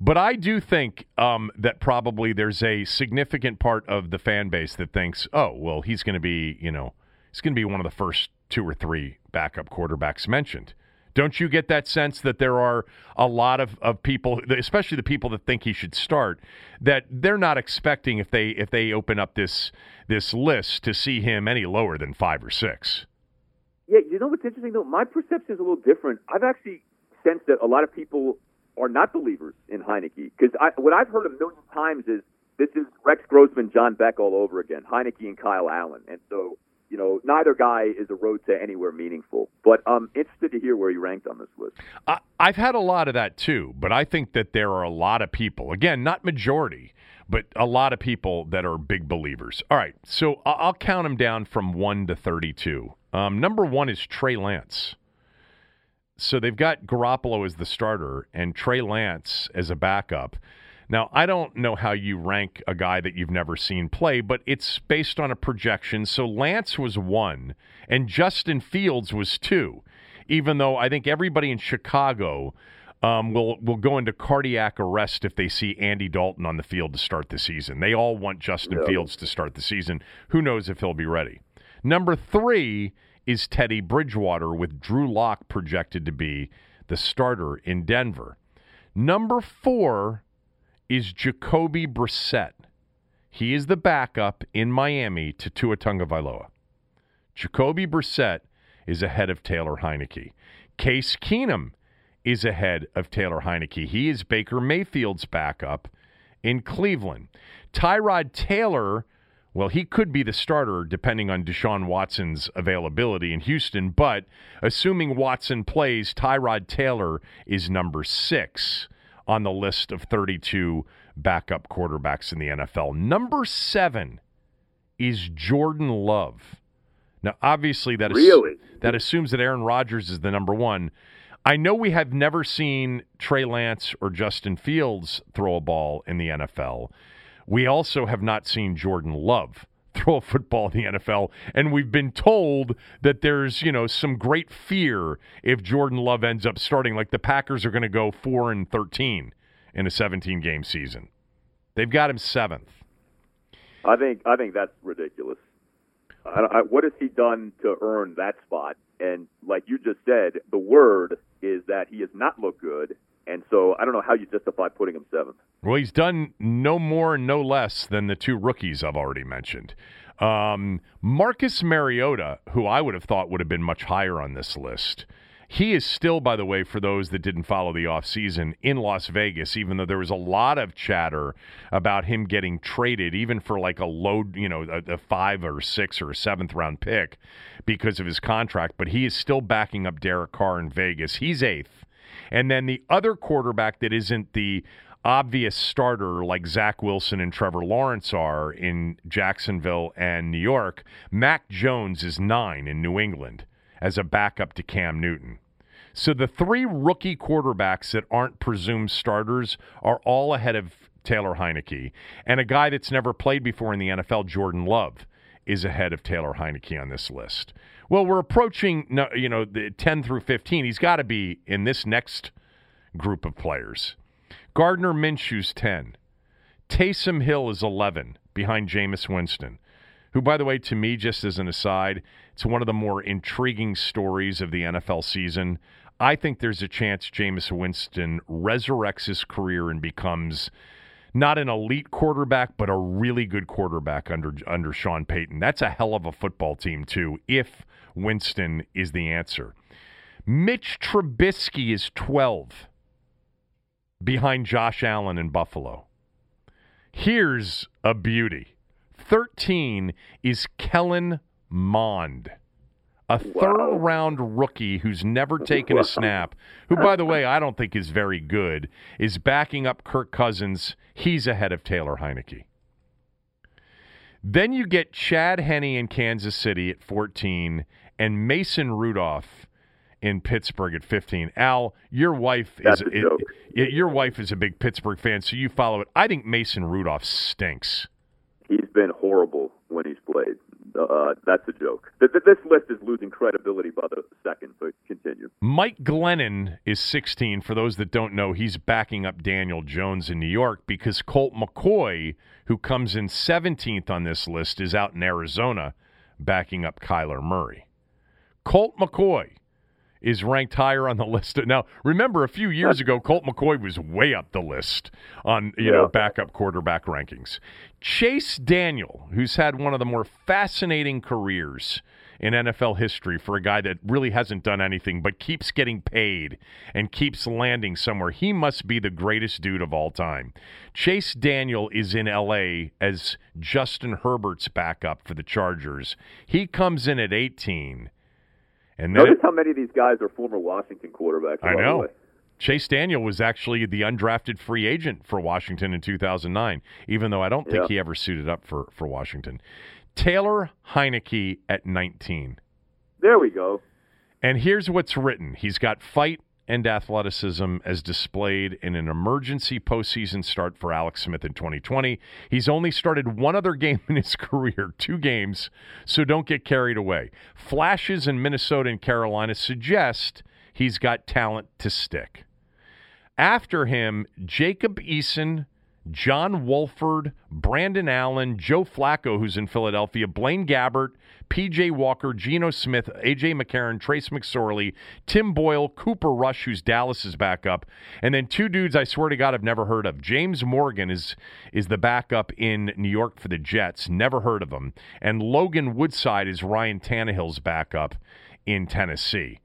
But I do think um, that probably there's a significant part of the fan base that thinks, oh, well, he's going to be, you know, he's going to be one of the first two or three backup quarterbacks mentioned. Don't you get that sense that there are a lot of, of people, especially the people that think he should start, that they're not expecting if they if they open up this this list to see him any lower than five or six? Yeah, you know what's interesting though? My perception is a little different. I've actually sensed that a lot of people are not believers in Heinicke because what I've heard a million times is this is Rex Grossman, John Beck all over again, Heinicke and Kyle Allen, and so you know neither guy is a road to anywhere meaningful. But I'm interested to hear where you ranked on this list. I've had a lot of that too, but I think that there are a lot of people, again, not majority, but a lot of people that are big believers. All right, so I'll count them down from 1 to 32. Um, number one is Trey Lance. So they've got Garoppolo as the starter and Trey Lance as a backup. Now, I don't know how you rank a guy that you've never seen play, but it's based on a projection. So Lance was one, and Justin Fields was two, even though I think everybody in Chicago um, will will go into cardiac arrest if they see Andy Dalton on the field to start the season. They all want Justin Fields to start the season. Who knows if he'll be ready? Number three is Teddy Bridgewater, with Drew Lock projected to be the starter in Denver. Number four is Jacoby Brissett. He is the backup in Miami to Tua Tagovailoa. Jacoby Brissett is ahead of Taylor Heinicke. Case Keenum is ahead of Taylor Heinicke. He is Baker Mayfield's backup in Cleveland. Tyrod Taylor, well, he could be the starter depending on Deshaun Watson's availability in Houston, but assuming Watson plays, Tyrod Taylor is number six on the list of 32 backup quarterbacks in the NFL. Number seven is Jordan Love. Now, obviously, that is, Really? that assumes that Aaron Rodgers is the number one. I know we have never seen Trey Lance or Justin Fields throw a ball in the NFL. We also have not seen Jordan Love throw a football in the NFL, and we've been told that there's you know some great fear if Jordan Love ends up starting. Like the Packers are going to go four and thirteen in a 17 game season. They've got him seventh. I think I think that's ridiculous. I, I, what has he done to earn that spot? And like you just said, the word is that he has not looked good, and so I don't know how you justify putting him seventh. Well, he's done no more no less than the two rookies I've already mentioned. Um, Marcus Mariota, who I would have thought would have been much higher on this list, he is still, by the way, for those that didn't follow the offseason, in Las Vegas, even though there was a lot of chatter about him getting traded, even for like a low, you know, a, a five or six or seventh round pick because of his contract. But he is still backing up Derek Carr in Vegas. He's eighth. And then the other quarterback that isn't the obvious starter like Zach Wilson and Trevor Lawrence are in Jacksonville and New York, Mac Jones is nine in New England as a backup to Cam Newton. So the three rookie quarterbacks that aren't presumed starters are all ahead of Taylor Heinicke. And a guy that's never played before in the NFL, Jordan Love, is ahead of Taylor Heinicke on this list. Well, we're approaching, you know, the 10 through 15. He's got to be in this next group of players. Gardner Minshew's 10. Taysom Hill is 11 behind Jameis Winston, who, by the way, to me, just as an aside, it's one of the more intriguing stories of the NFL season. I think there's a chance Jameis Winston resurrects his career and becomes not an elite quarterback, but a really good quarterback under under Sean Payton. That's a hell of a football team too. If Winston is the answer, Mitch Trubisky is 12 behind Josh Allen in Buffalo. Here's a beauty. 13 is Kellen Mond, a third round rookie who's never taken a snap, who, by the way, I don't think is very good, is backing up Kirk Cousins. He's ahead of Taylor Heinicke. Then you get Chad Henne in Kansas City at 14 and Mason Rudolph in Pittsburgh at 15. Al, your wife That's is joke. it- your wife is a big Pittsburgh fan, so you follow it. I think Mason Rudolph stinks. He's been horrible when he's played. Uh, that's a joke. Th- th- This list is losing credibility by the second. So continue. Mike Glennon is 16. For those that don't know, he's backing up Daniel Jones in New York because Colt McCoy, who comes in 17th on this list, is out in Arizona backing up Kyler Murray. Colt McCoy is ranked higher on the list. Now, remember, a few years ago, Colt McCoy was way up the list on you know backup quarterback rankings. Chase Daniel, who's had one of the more fascinating careers in NFL history for a guy that really hasn't done anything but keeps getting paid and keeps landing somewhere. He must be the greatest dude of all time. Chase Daniel is in LA as Justin Herbert's backup for the Chargers. He comes in at 18. And Notice how many of these guys are former Washington quarterbacks. I know. Chase Daniel was actually the undrafted free agent for Washington in 2009, even though I don't think Yeah. he ever suited up for, for Washington. Taylor Heinicke at 19. There we go. And here's what's written he's got fight and athleticism as displayed in an emergency postseason start for Alex Smith in 2020. He's only started one other game in his career, two games, so don't get carried away. Flashes in Minnesota and Carolina suggest he's got talent to stick. After him, Jacob Eason, John Wolford, Brandon Allen, Joe Flacco, who's in Philadelphia, Blaine Gabbert, PJ Walker, Geno Smith, AJ McCarron, Trace McSorley, Tim Boyle, Cooper Rush, who's Dallas's backup, and then two dudes I swear to God I've never heard of. James Morgan is is the backup in New York for the Jets, never heard of him, and Logan Woodside is Ryan Tannehill's backup in Tennessee.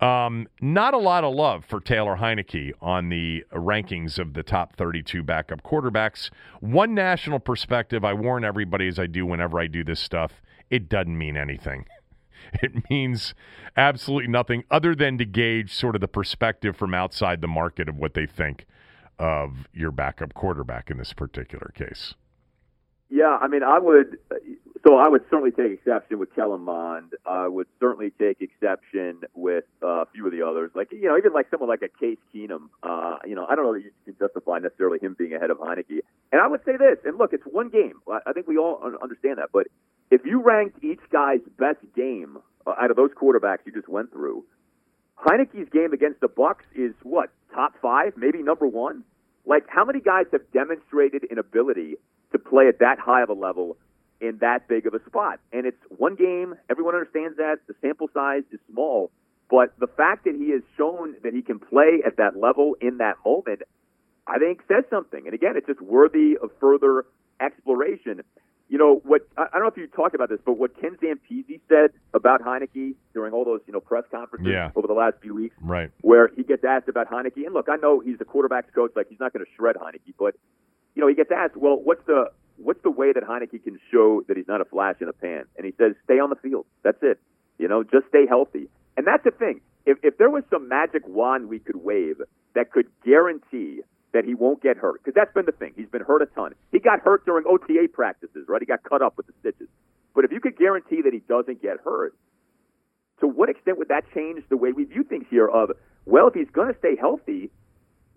Um, not a lot of love for Taylor Heinicke on the rankings of the top 32 backup quarterbacks. One national perspective, I warn everybody as I do whenever I do this stuff, it doesn't mean anything. It means absolutely nothing other than to gauge sort of the perspective from outside the market of what they think of your backup quarterback in this particular case. Yeah, I mean, I would. So I would certainly take exception with Kellen Mond. I would certainly take exception with uh, a few of the others, like you know, even like someone like a Case Keenum. Uh, you know, I don't know that you can justify necessarily him being ahead of Heinicke. And I would say this, and look, it's one game. I I think we all understand that. But if you ranked each guy's best game uh, out of those quarterbacks you just went through, Heinicke's game against the Bucks is what top five, maybe number one. Like, how many guys have demonstrated an ability to play at that high of a level in that big of a spot? And it's one game. Everyone understands that the sample size is small, but the fact that he has shown that he can play at that level in that moment, I think says something. And again, it's just worthy of further exploration. You know what? I don't know if you talked about this, but what Ken Zampese said about Heinicke during all those you know press conferences Yeah. over the last few weeks Right. where he gets asked about Heinicke. And look, I know he's the quarterback's coach, like he's not going to shred Heinicke, but you know, he gets asked, well, what's the what's the way that Heinicke can show that he's not a flash in the pan? And he says, stay on the field. That's it. You know, just stay healthy. And that's the thing. If if there was some magic wand we could wave that could guarantee that he won't get hurt, because that's been the thing. He's been hurt a ton. He got hurt during OTA practices, right? He got cut up with the stitches. But if you could guarantee that he doesn't get hurt, to what extent would that change the way we view things here? Of well, if he's going to stay healthy,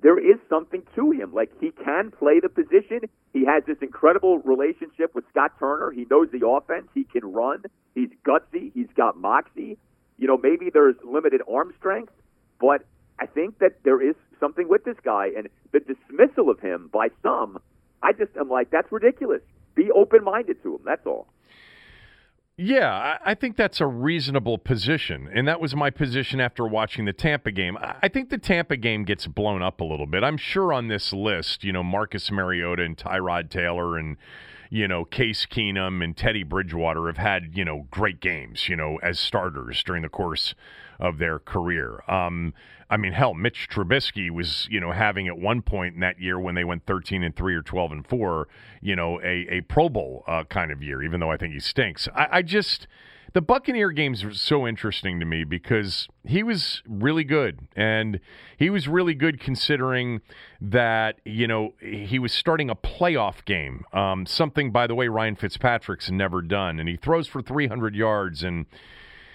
there is something to him. Like he can play the position. He has this incredible relationship with Scott Turner. He knows the offense. He can run. He's gutsy. He's got moxie. You know, maybe there's limited arm strength, but I think that there is something with this guy. And the dismissal of him by some, I just am like, that's ridiculous. Be open minded to him. That's all. Yeah, I think that's a reasonable position. And that was my position after watching the Tampa game. I I think the Tampa game gets blown up a little bit. I'm sure on this list, you know, Marcus Mariota and Tyrod Taylor and, you know, Case Keenum and Teddy Bridgewater have had, you know, great games, you know, as starters during the course of their career. Um, I mean, hell, Mitch Trubisky was, you know, having at one point in that year when they went 13 and 3 or 12 and 4, you know, a, a Pro Bowl uh, kind of year, even though I think he stinks. I, I just, the Buccaneer games so interesting to me because he was really good. And he was really good considering that, you know, he was starting a playoff game. Um, something, by the way, Ryan Fitzpatrick's never done. And he throws for 300 yards and,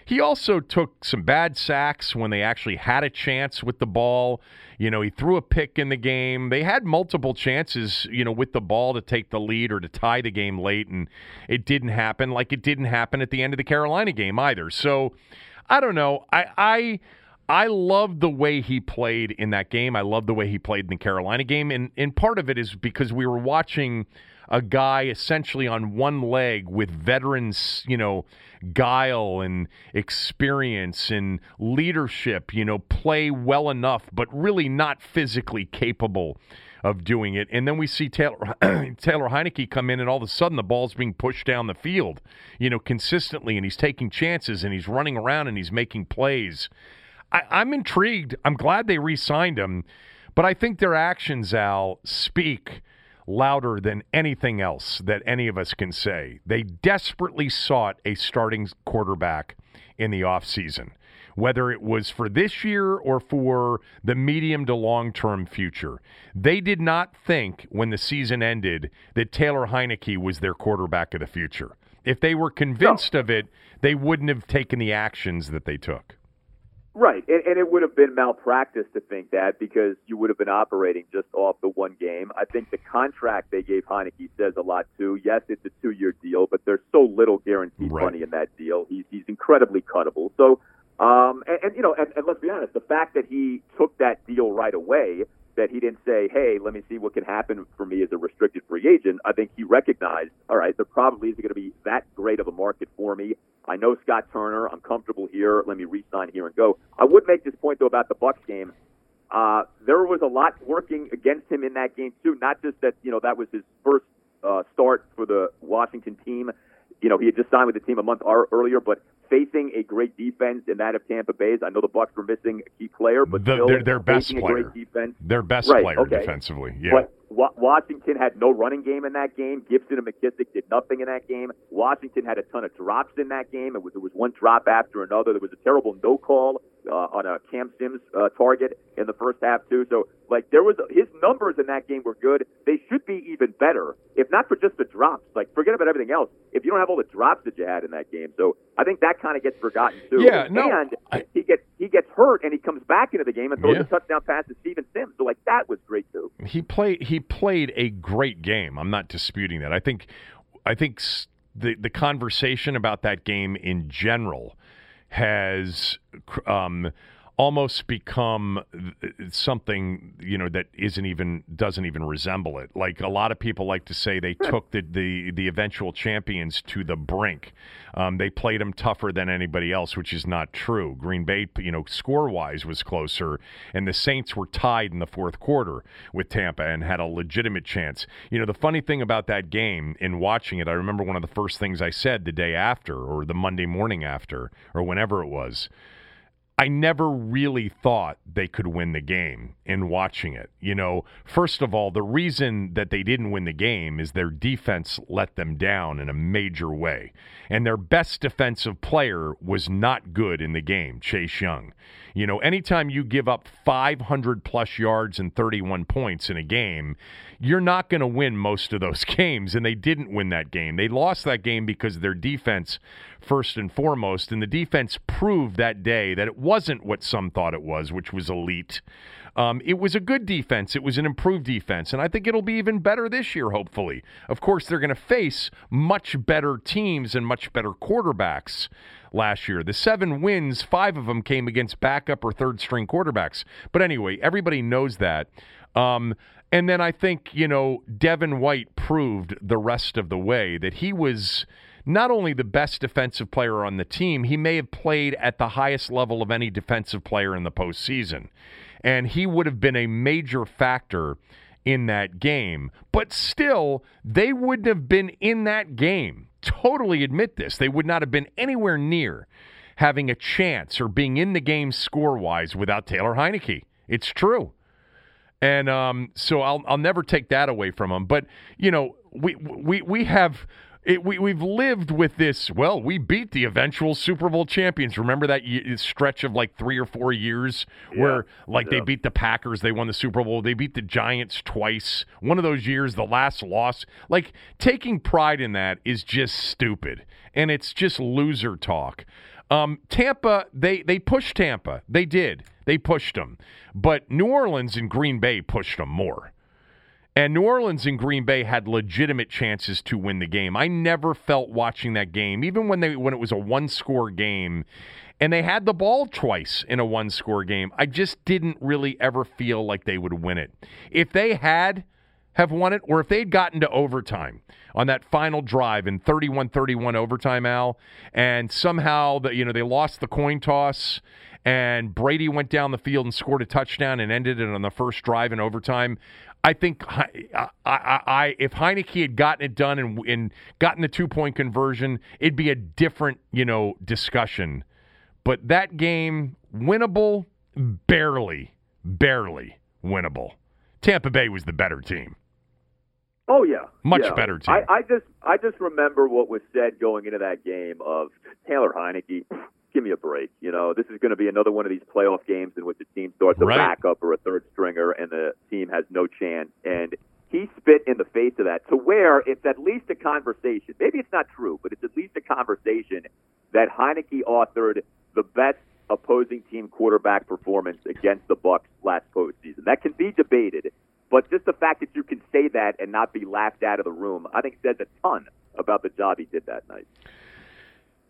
he also took some bad sacks when they actually had a chance with the ball. You know, he threw a pick in the game. They had multiple chances, you know, with the ball to take the lead or to tie the game late, and it didn't happen. Like it didn't happen at the end of the Carolina game either. So I don't know. I I I love the way he played in that game. I love the way he played in the Carolina game, and and part of it is because we were watching a guy essentially on one leg with veterans, you know, guile and experience and leadership, you know, play well enough, but really not physically capable of doing it. And then we see Taylor Taylor Heinicke come in, and all of a sudden the ball's being pushed down the field, you know, consistently, and he's taking chances and he's running around and he's making plays. I, I'm intrigued. I'm glad they re-signed him, but I think their actions, Al, speak louder than anything else that any of us can say. They desperately sought a starting quarterback in the offseason, whether it was for this year or for the medium to long term future. They did not think when the season ended that Taylor Heinicke was their quarterback of the future. If they were convinced no. of it, they wouldn't have taken the actions that they took. Right, and, and it would have been malpractice to think that because you would have been operating just off the one game. I think the contract they gave Heinicke says a lot too. Yes, it's a two-year deal, but there's so little guaranteed right. money in that deal. He's he's incredibly cuttable. So, um, and, and you know, and, and let's be honest, the fact that he took that deal right away that he didn't say, hey, let me see what can happen for me as a restricted free agent. I think he recognized, all right, there probably isn't going to be that great of a market for me. I know Scott Turner. I'm comfortable here. Let me re-sign here and go. I would make this point though about the Bucks game. Uh, there was a lot working against him in that game too. Not just that you know that was his first uh, start for the Washington team. You know he had just signed with the team a month earlier, but facing a great defense in that of Tampa Bay's. I know the Bucks were missing a key player, but the, still their, their best player. defense. Their best right, player okay. defensively. Yeah. But Washington had no running game in that game. Gibson and McKissick did nothing in that game. Washington had a ton of drops in that game. It was, there was one drop after another. There was a terrible no call uh, on a Cam Sims uh, target in the first half too. So like there was his numbers in that game were good. They should be even better if not for just the drops. Like forget about everything else. If you don't have all the drops that you had in that game, so I think that kind of gets forgotten too. Yeah, no, and I, he gets he gets hurt and he comes back into the game and throws yeah. a touchdown pass to Steven Sims. So like that was great too. He played he played a great game. I'm not disputing that. I think I think the the conversation about that game in general has um, almost become something you know that isn't even doesn't even resemble it. Like a lot of people like to say, they took the the, the eventual champions to the brink. Um, they played them tougher than anybody else, which is not true. Green Bay, you know, score wise was closer, and the Saints were tied in the fourth quarter with Tampa and had a legitimate chance. You know, the funny thing about that game in watching it, I remember one of the first things I said the day after or the Monday morning after or whenever it was I never really thought they could win the game in watching it. You know, first of all, the reason that they didn't win the game is their defense let them down in a major way. And their best defensive player was not good in the game, Chase Young. You know, anytime you give up 500 plus yards and 31 points in a game, you're not going to win most of those games. And they didn't win that game. They lost that game because their defense, first and foremost, and the defense proved that day that it wasn't what some thought it was, which was elite. Um, it was a good defense. It was an improved defense. And I think it'll be even better this year, hopefully. Of course, they're going to face much better teams and much better quarterbacks last year. The seven wins, five of them came against backup or third string quarterbacks. But anyway, everybody knows that. Um, and then I think, you know, Devin White proved the rest of the way that he was not only the best defensive player on the team, he may have played at the highest level of any defensive player in the postseason and he would have been a major factor in that game. But still, they wouldn't have been in that game. Totally admit this. They would not have been anywhere near having a chance or being in the game score wise without Taylor Heinicke. It's true. And um, so I'll, I'll never take that away from him. But, you know, we, we, we have it, we, we've lived with this. Well, we beat the eventual Super Bowl champions. Remember that stretch of like three or four years yeah. where, like, yeah. they beat the Packers, they won the Super Bowl, they beat the Giants twice. One of those years, the last loss. Like, taking pride in that is just stupid, and it's just loser talk. Um, Tampa, they they pushed Tampa. They did. They pushed them. But New Orleans and Green Bay pushed them more. And New Orleans and Green Bay had legitimate chances to win the game. I never felt watching that game, even when they when it was a one score game, and they had the ball twice in a one score game. I just didn't really ever feel like they would win it. If they had have won it, or if they'd gotten to overtime on that final drive in 31-31 overtime, Al, and somehow the, you know they lost the coin toss and Brady went down the field and scored a touchdown and ended it on the first drive in overtime. I think I, I, I, if Heinicke had gotten it done and, and gotten the two point conversion, it'd be a different you know discussion. But that game winnable, barely, barely winnable. Tampa Bay was the better team. Oh yeah, much yeah. better team. I, I just I just remember what was said going into that game of Taylor Heinicke. Give me a break. You know, this is going to be another one of these playoff games in which the team starts a Right. backup or a third stringer, and the team has no chance. And he spit in the face of that to where it's at least a conversation. Maybe it's not true, but it's at least a conversation that Heinicke authored the best opposing team quarterback performance against the Bucks last postseason. That can be debated, but just the fact that you can say that and not be laughed out of the room, I think says a ton about the job he did that night.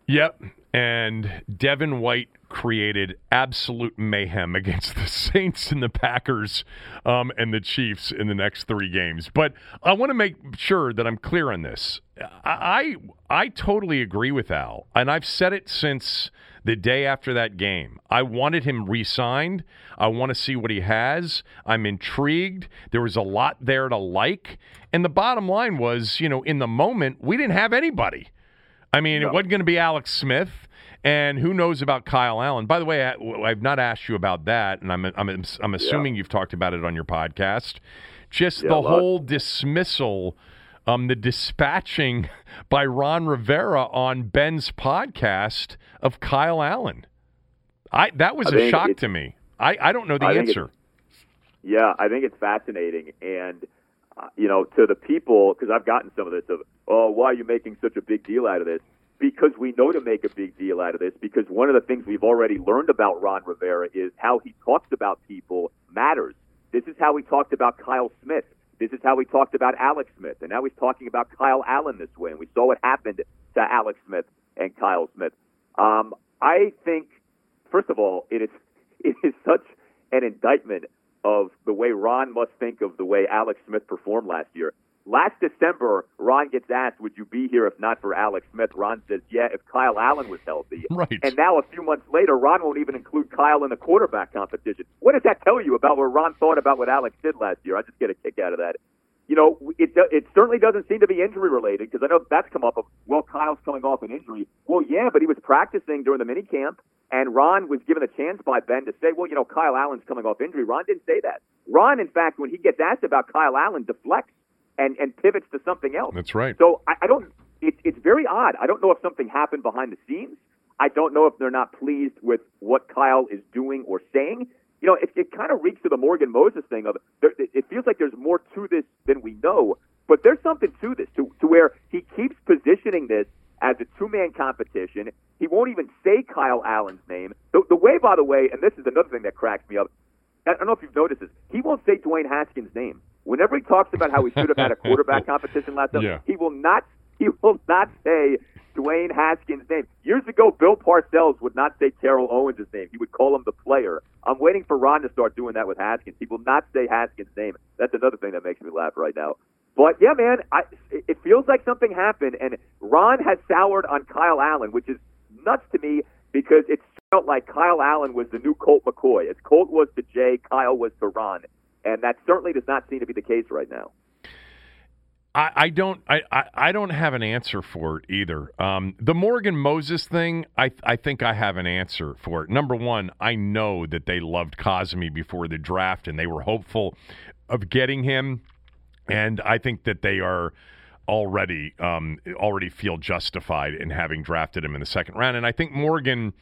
Yep. And Devin White created absolute mayhem against the Saints and the Packers um, and the Chiefs in the next three games. But I want to make sure that I'm clear on this. I, I totally agree with Al, and I've said it since the day after that game. I wanted him re-signed. I want to see what he has. I'm intrigued. There was a lot there to like, and the bottom line was, you know, in the moment, we didn't have anybody. I mean, it wasn't going to be Alex Smith, and who knows about Kyle Allen. By the way, I, I've not asked you about that, and I'm I'm I'm assuming you've talked about it on your podcast. Just Yeah, the whole dismissal, um, the dispatching by Ron Rivera on Ben's podcast of Kyle Allen. I that was I a shock it's- to me. I, I don't know the answer. Yeah, I think it's fascinating, and uh, you know, to the people, because I've gotten some of this of, oh, why are you making such a big deal out of this? Because we know to make a big deal out of this. Because one of the things we've already learned about Ron Rivera is how he talks about people matters. This is how he talked about Kyle Smith. This is how he talked about Alex Smith, and now he's talking about Kyle Allen this way. And we saw what happened to Alex Smith and Kyle Smith. Um, I think, first of all, it is it is such an indictment of the way Ron must think of the way Alex Smith performed last year. Last December, Ron gets asked, "Would you be here if not for Alex Smith?" Ron says, "Yeah, if Kyle Allen was healthy." Right. And now, a few months later, Ron won't even include Kyle in the quarterback competition. What does that tell you about what Ron thought about what Alex did last year? I just get a kick out of that. You know, it it certainly doesn't seem to be injury related because I know that's come up of well, Kyle's coming off an injury. Well, yeah, but he was practicing during the mini camp, and Ron was given a chance by Ben to say, well, you know, Kyle Allen's coming off injury. Ron didn't say that. Ron, in fact, when he gets asked about Kyle Allen, deflects and and pivots to something else. That's right. So I, I don't. It's it's very odd. I don't know if something happened behind the scenes. I don't know if they're not pleased with what Kyle is doing or saying. You know, it, it kind of reeks to the Morgan Moses thing of there, it feels like there's more to this than we know. But there's something to this, to, to where he keeps positioning this as a two man competition. He won't even say Kyle Allen's name. The, the way, by the way, and this is another thing that cracks me up. I don't know if you've noticed this. He won't say Dwayne Haskins' name. Whenever he talks about how he should have had a quarterback competition last time, Yeah. he will not he will not say Dwayne Haskins' name. Years ago, Bill Parcells would not say Terrell Owens' name. He would call him the player. I'm waiting for Ron to start doing that with Haskins. He will not say Haskins' name. That's another thing that makes me laugh right now. But yeah, man, I, it feels like something happened, and Ron has soured on Kyle Allen, which is nuts to me because it felt like Kyle Allen was the new Colt McCoy. As Colt was to Jay, Kyle was to Ron, and that certainly does not seem to be the case right now. I, don't I, I, I don't have an answer for it either. Um, the Morgan Moses thing, I I think I have an answer for it. Number one, I know that they loved Cosmi before the draft and they were hopeful of getting him, and I think that they are already um, already feel justified in having drafted him in the second round. And I think Morgan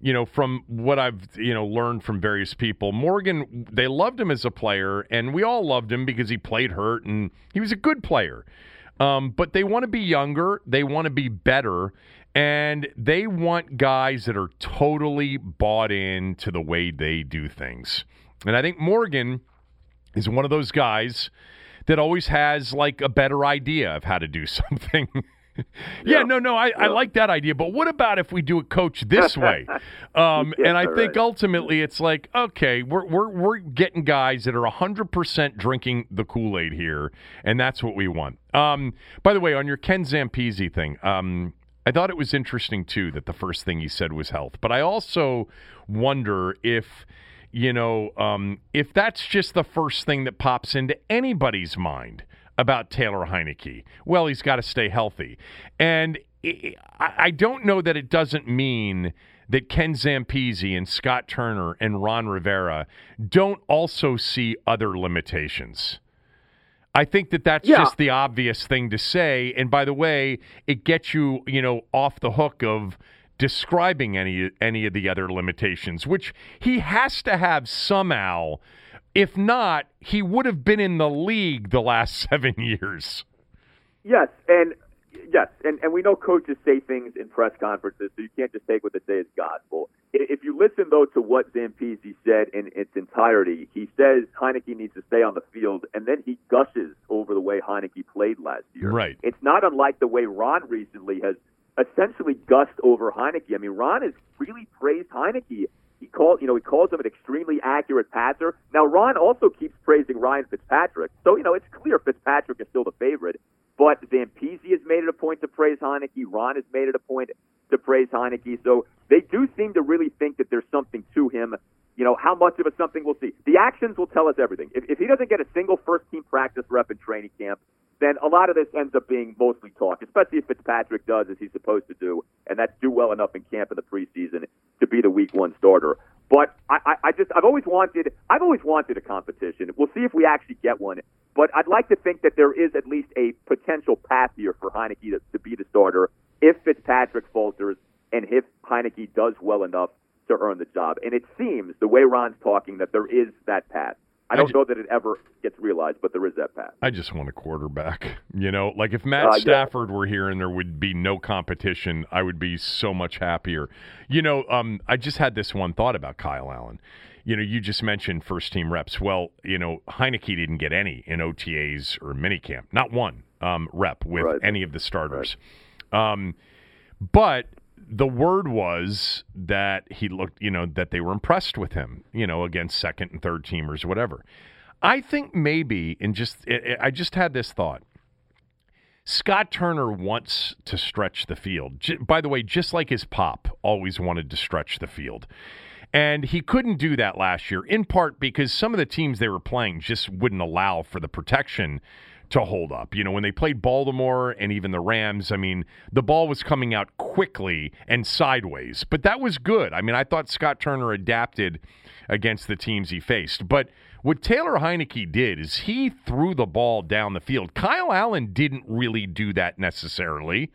you know, from what I've you know learned from various people, Morgan they loved him as a player, and we all loved him because he played hurt and he was a good player. Um, but they want to be younger, they want to be better, And they want guys that are totally bought in to the way they do things. And I think Morgan is one of those guys that always has like a better idea of how to do something. yeah, Yeah. no, no, I, I like that idea. But what about if we do a coach, this way? Um, Yeah, and I think right. ultimately it's like, okay, we're, we're, we're getting guys that are 100% drinking the Kool Aid here, and that's what we want. Um, by the way, on your Ken Zampese thing, um, I thought it was interesting, too, that the first thing he said was health. But I also wonder if you know, um, if that's just the first thing that pops into anybody's mind about Taylor Heinicke, well, he's got to stay healthy. And I don't know that it doesn't mean that Ken Zampese and Scott Turner and Ron Rivera don't also see other limitations. I think that that's Yeah. just the obvious thing to say. And by the way, it gets you, you know, off the hook of describing any any of the other limitations, which he has to have somehow. If not, he would have been in the league the last seven years. Yes, and yes, and, and we know coaches say things in press conferences, so you can't just take what they say as gospel. If you listen though to what Zampese said in its entirety, he says Heinicke needs to stay on the field, and then he gushes over the way Heinicke played last year. Right. It's not unlike the way Ron recently has essentially gushed over Heinicke. I mean, Ron has really praised Heinicke. He called, you know, he calls him an extremely accurate passer. Now, Ron also keeps praising Ryan Fitzpatrick, so you know it's clear Fitzpatrick is still the favorite. But Zampese has made it a point to praise Heinicke. Ron has made it a point to praise Heinicke. So they do seem to really think that there's something to him. You know, how much of a something we'll see. The actions will tell us everything. If, if he doesn't get a single first team practice rep in training camp, then a lot of this ends up being mostly talk, especially if Fitzpatrick does as he's supposed to do, and that's do well enough in camp in the preseason to be the week one starter. But I, I, I just I've always wanted I've always wanted a competition. We'll see if we actually get one. But I'd like to think that there is at least a potential path here for Heinicke to, to be the starter if Fitzpatrick falters and if Heinicke does well enough to earn the job. And it seems the way Ron's talking that there is that path. I I don't ju- know that it ever gets realized, but there is that path. I just want a quarterback. You know, like if Matt Uh, yeah. Stafford were here and there would be no competition, I would be so much happier. You know, um, I just had this one thought about Kyle Allen. You know, you just mentioned first team reps. Well, you know, Heinicke didn't get any in OTAs or minicamp, not one um, rep with Right. any of the starters. Um, but the word was that he looked, you know, that they were impressed with him, you know, against second and third teamers, whatever. I think maybe, and just I I just had this thought. Scott Turner wants to stretch the field. J- By the way, just like his pop always wanted to stretch the field. And he couldn't do that last year, in part because some of the teams they were playing just wouldn't allow for the protection to hold up. You know, when they played Baltimore and even the Rams, I mean, the ball was coming out quickly and sideways, but that was good. I mean, I thought Scott Turner adapted against the teams he faced. But what Taylor Heinicke did is he threw the ball down the field. Kyle Allen didn't really do that necessarily.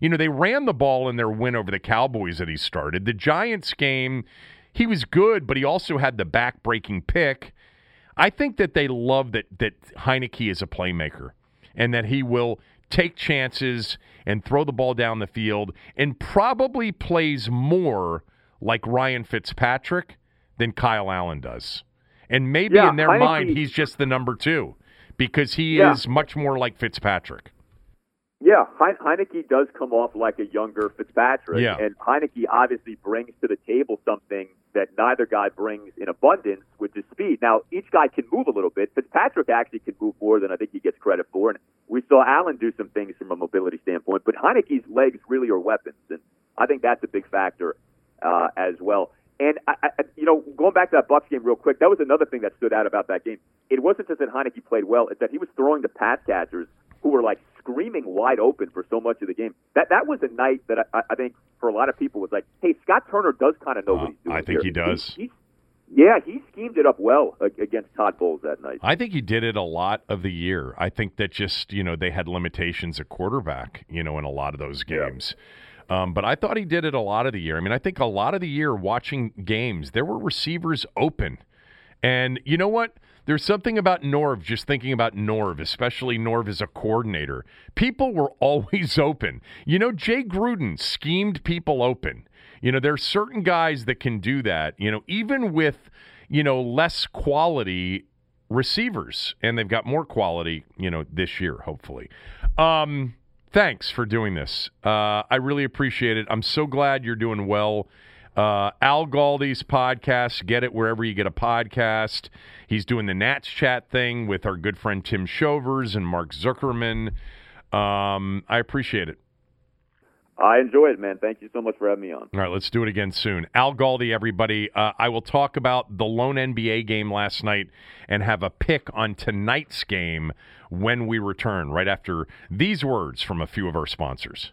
You know, they ran the ball in their win over the Cowboys that he started. The Giants game, he was good, but he also had the back-breaking pick. I think that they love that that Heinicke is a playmaker and that he will take chances and throw the ball down the field and probably plays more like Ryan Fitzpatrick than Kyle Allen does. And maybe Yeah, in their Heinicke- mind he's just the number 2 because he Yeah. is much more like Fitzpatrick. Yeah, Hein- Heinicke does come off like a younger Fitzpatrick, Yeah. and Heinicke obviously brings to the table something that neither guy brings in abundance, which is speed. Now, each guy can move a little bit. Fitzpatrick actually can move more than I think he gets credit for, and we saw Allen do some things from a mobility standpoint. But Heinicke's legs really are weapons, and I think that's a big factor uh, as well. And I, I, you know, going back to that Bucks game real quick, that was another thing that stood out about that game. It wasn't just that Heinicke played well; it's that he was throwing to pass catchers who were like screaming wide open for so much of the game. That that was a night that I, I think for a lot of people was like, hey, Scott Turner does kind of know Uh, what he's doing. I think here. he does. He, yeah, he schemed it up well against Todd Bowles that night. I think he did it a lot of the year. I think that just, you know, they had limitations at quarterback, you know, in a lot of those games. Um, but I thought he did it a lot of the year. I mean, I think a lot of the year watching games, there were receivers open. And you know what? There's something about Norv, just thinking about Norv, especially Norv as a coordinator. People were always open. You know, Jay Gruden schemed people open. You know, there's certain guys that can do that, you know, even with, you know, less quality receivers. And they've got more quality, you know, this year, hopefully. Um, thanks for doing this. Uh, I really appreciate it. I'm so glad you're doing well. Uh, Al Galdi's podcast, get it wherever you get a podcast. He's doing the Nats chat thing with our good friend Tim Shovers and Mark Zuckerman. Um, I appreciate it. I enjoy it, man. Thank you so much for having me on. All right, let's do it again soon. Al Galdi, everybody. Uh, I will talk about the lone NBA game last night and have a pick on tonight's game when we return, right after these words from a few of our sponsors.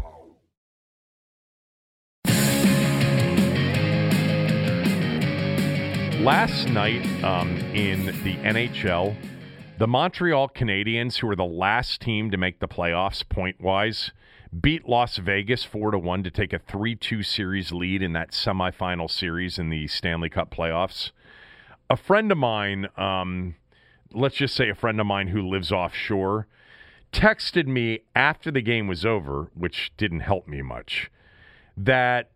Last night um, in the NHL, the Montreal Canadiens, who were the last team to make the playoffs point wise, beat Las Vegas 4 to 1 to take a 3 2 series lead in that semifinal series in the Stanley Cup playoffs. A friend of mine, um, let's just say a friend of mine who lives offshore, texted me after the game was over, which didn't help me much, that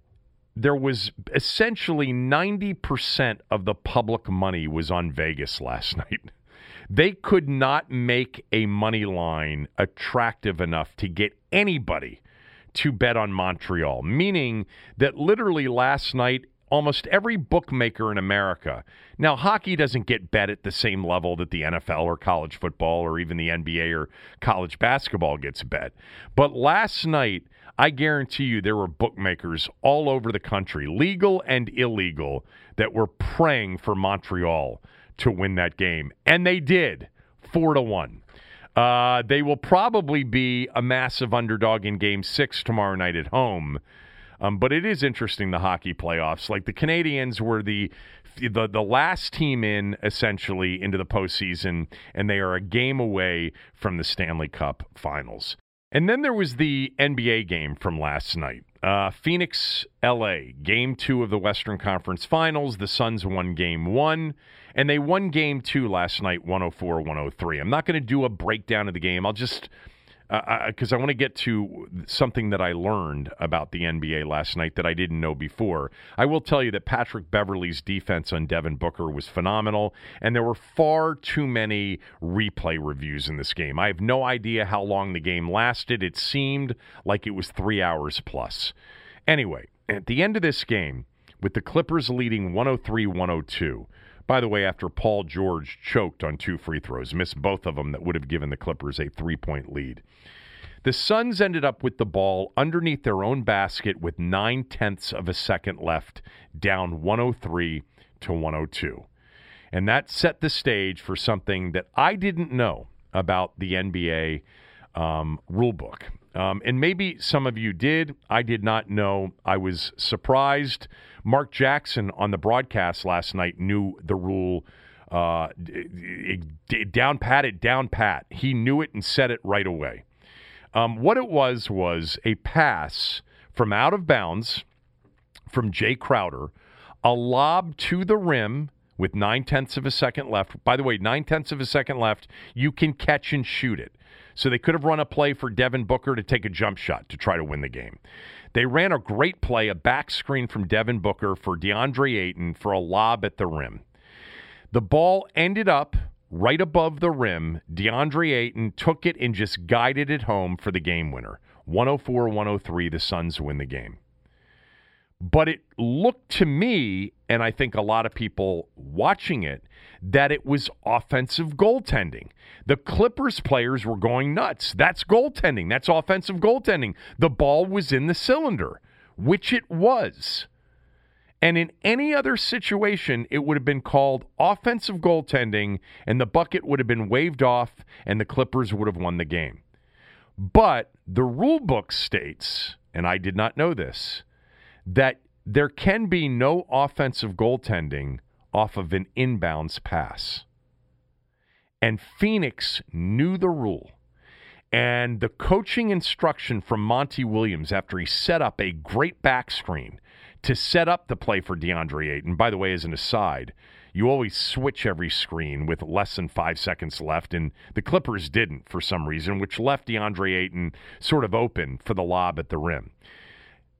there was essentially 90% of the public money was on Vegas last night. They could not make a money line attractive enough to get anybody to bet on Montreal, meaning that literally last night, almost every bookmaker in America. Now, hockey doesn't get bet at the same level that the NFL or college football or even the NBA or college basketball gets bet. But last night, I guarantee you there were bookmakers all over the country, legal and illegal, that were praying for Montreal to win that game. And they did, four to one. Uh, they will probably be a massive underdog in game six tomorrow night at home. Um, but it is interesting the hockey playoffs. Like the Canadiens were the the the last team in essentially into the postseason, and they are a game away from the Stanley Cup Finals. And then there was the NBA game from last night. Uh, Phoenix, LA, game two of the Western Conference Finals. The Suns won game one, and they won game two last night, 104 103. I'm not going to do a breakdown of the game. I'll just because uh, I want to get to something that I learned about the NBA last night that I didn't know before. I will tell you that Patrick Beverley's defense on Devin Booker was phenomenal, and there were far too many replay reviews in this game. I have no idea how long the game lasted. It seemed like it was three hours plus. Anyway, at the end of this game, with the Clippers leading 103 102, by the way, after Paul George choked on two free throws, missed both of them that would have given the Clippers a three point lead. The Suns ended up with the ball underneath their own basket with nine tenths of a second left, down 103 to 102. And that set the stage for something that I didn't know about the NBA um, rulebook. Um, and maybe some of you did. I did not know. I was surprised. Mark Jackson on the broadcast last night knew the rule uh, down pat it down pat. He knew it and said it right away. Um, what it was was a pass from out of bounds from Jae Crowder, a lob to the rim with nine tenths of a second left. By the way, nine tenths of a second left, you can catch and shoot it. So they could have run a play for Devin Booker to take a jump shot to try to win the game. They ran a great play, a back screen from Devin Booker for DeAndre Ayton for a lob at the rim. The ball ended up right above the rim. DeAndre Ayton took it and just guided it home for the game winner. 104 103, the Suns win the game. But it looked to me, and I think a lot of people watching it, that it was offensive goaltending. The Clippers players were going nuts. That's goaltending. That's offensive goaltending. The ball was in the cylinder, which it was. And in any other situation, it would have been called offensive goaltending, and the bucket would have been waved off, and the Clippers would have won the game. But the rule book states, and I did not know this, that there can be no offensive goaltending off of an inbounds pass. And Phoenix knew the rule. And the coaching instruction from Monty Williams after he set up a great back screen to set up the play for DeAndre Ayton. By the way, as an aside, you always switch every screen with less than five seconds left, and the Clippers didn't for some reason, which left DeAndre Ayton sort of open for the lob at the rim.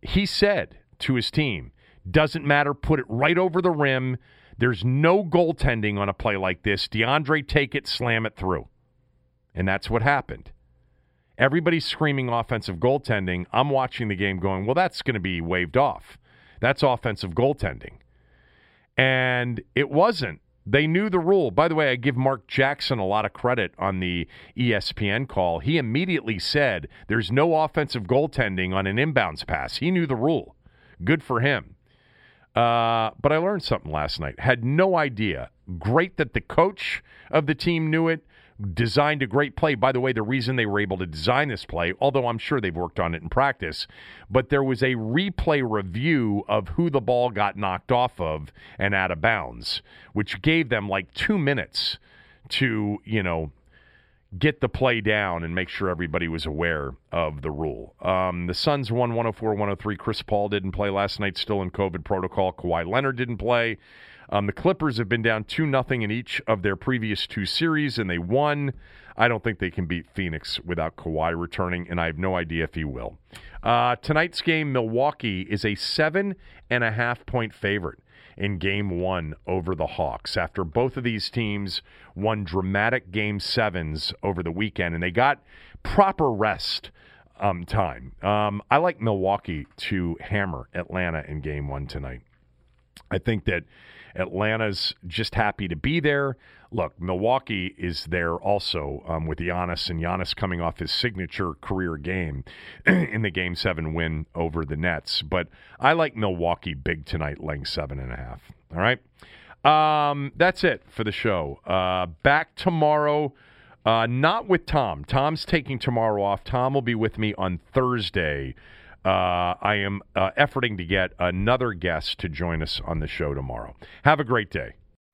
He said to his team, doesn't matter, put it right over the rim. There's no goaltending on a play like this. DeAndre, take it, slam it through. And that's what happened. Everybody's screaming offensive goaltending. I'm watching the game going, well, that's going to be waved off. That's offensive goaltending. And it wasn't. They knew the rule. By the way, I give Mark Jackson a lot of credit on the ESPN call. He immediately said there's no offensive goaltending on an inbounds pass. He knew the rule. Good for him. Uh, but I learned something last night. Had no idea. Great that the coach of the team knew it designed a great play. By the way, the reason they were able to design this play, although I'm sure they've worked on it in practice, but there was a replay review of who the ball got knocked off of and out of bounds, which gave them like two minutes to, you know, get the play down and make sure everybody was aware of the rule. Um, the Suns won 104 103. Chris Paul didn't play last night, still in COVID protocol. Kawhi Leonard didn't play. Um, the Clippers have been down 2 nothing in each of their previous two series, and they won. I don't think they can beat Phoenix without Kawhi returning, and I have no idea if he will. Uh, tonight's game, Milwaukee is a seven and a half point favorite in game one over the Hawks after both of these teams won dramatic game sevens over the weekend, and they got proper rest um, time. Um, I like Milwaukee to hammer Atlanta in game one tonight. I think that Atlanta's just happy to be there. Look, Milwaukee is there also um, with Giannis, and Giannis coming off his signature career game in the Game Seven win over the Nets. But I like Milwaukee big tonight, laying seven and a half. All right, um, that's it for the show. Uh, back tomorrow. Uh, not with Tom. Tom's taking tomorrow off. Tom will be with me on Thursday. Uh, I am uh, efforting to get another guest to join us on the show tomorrow. Have a great day.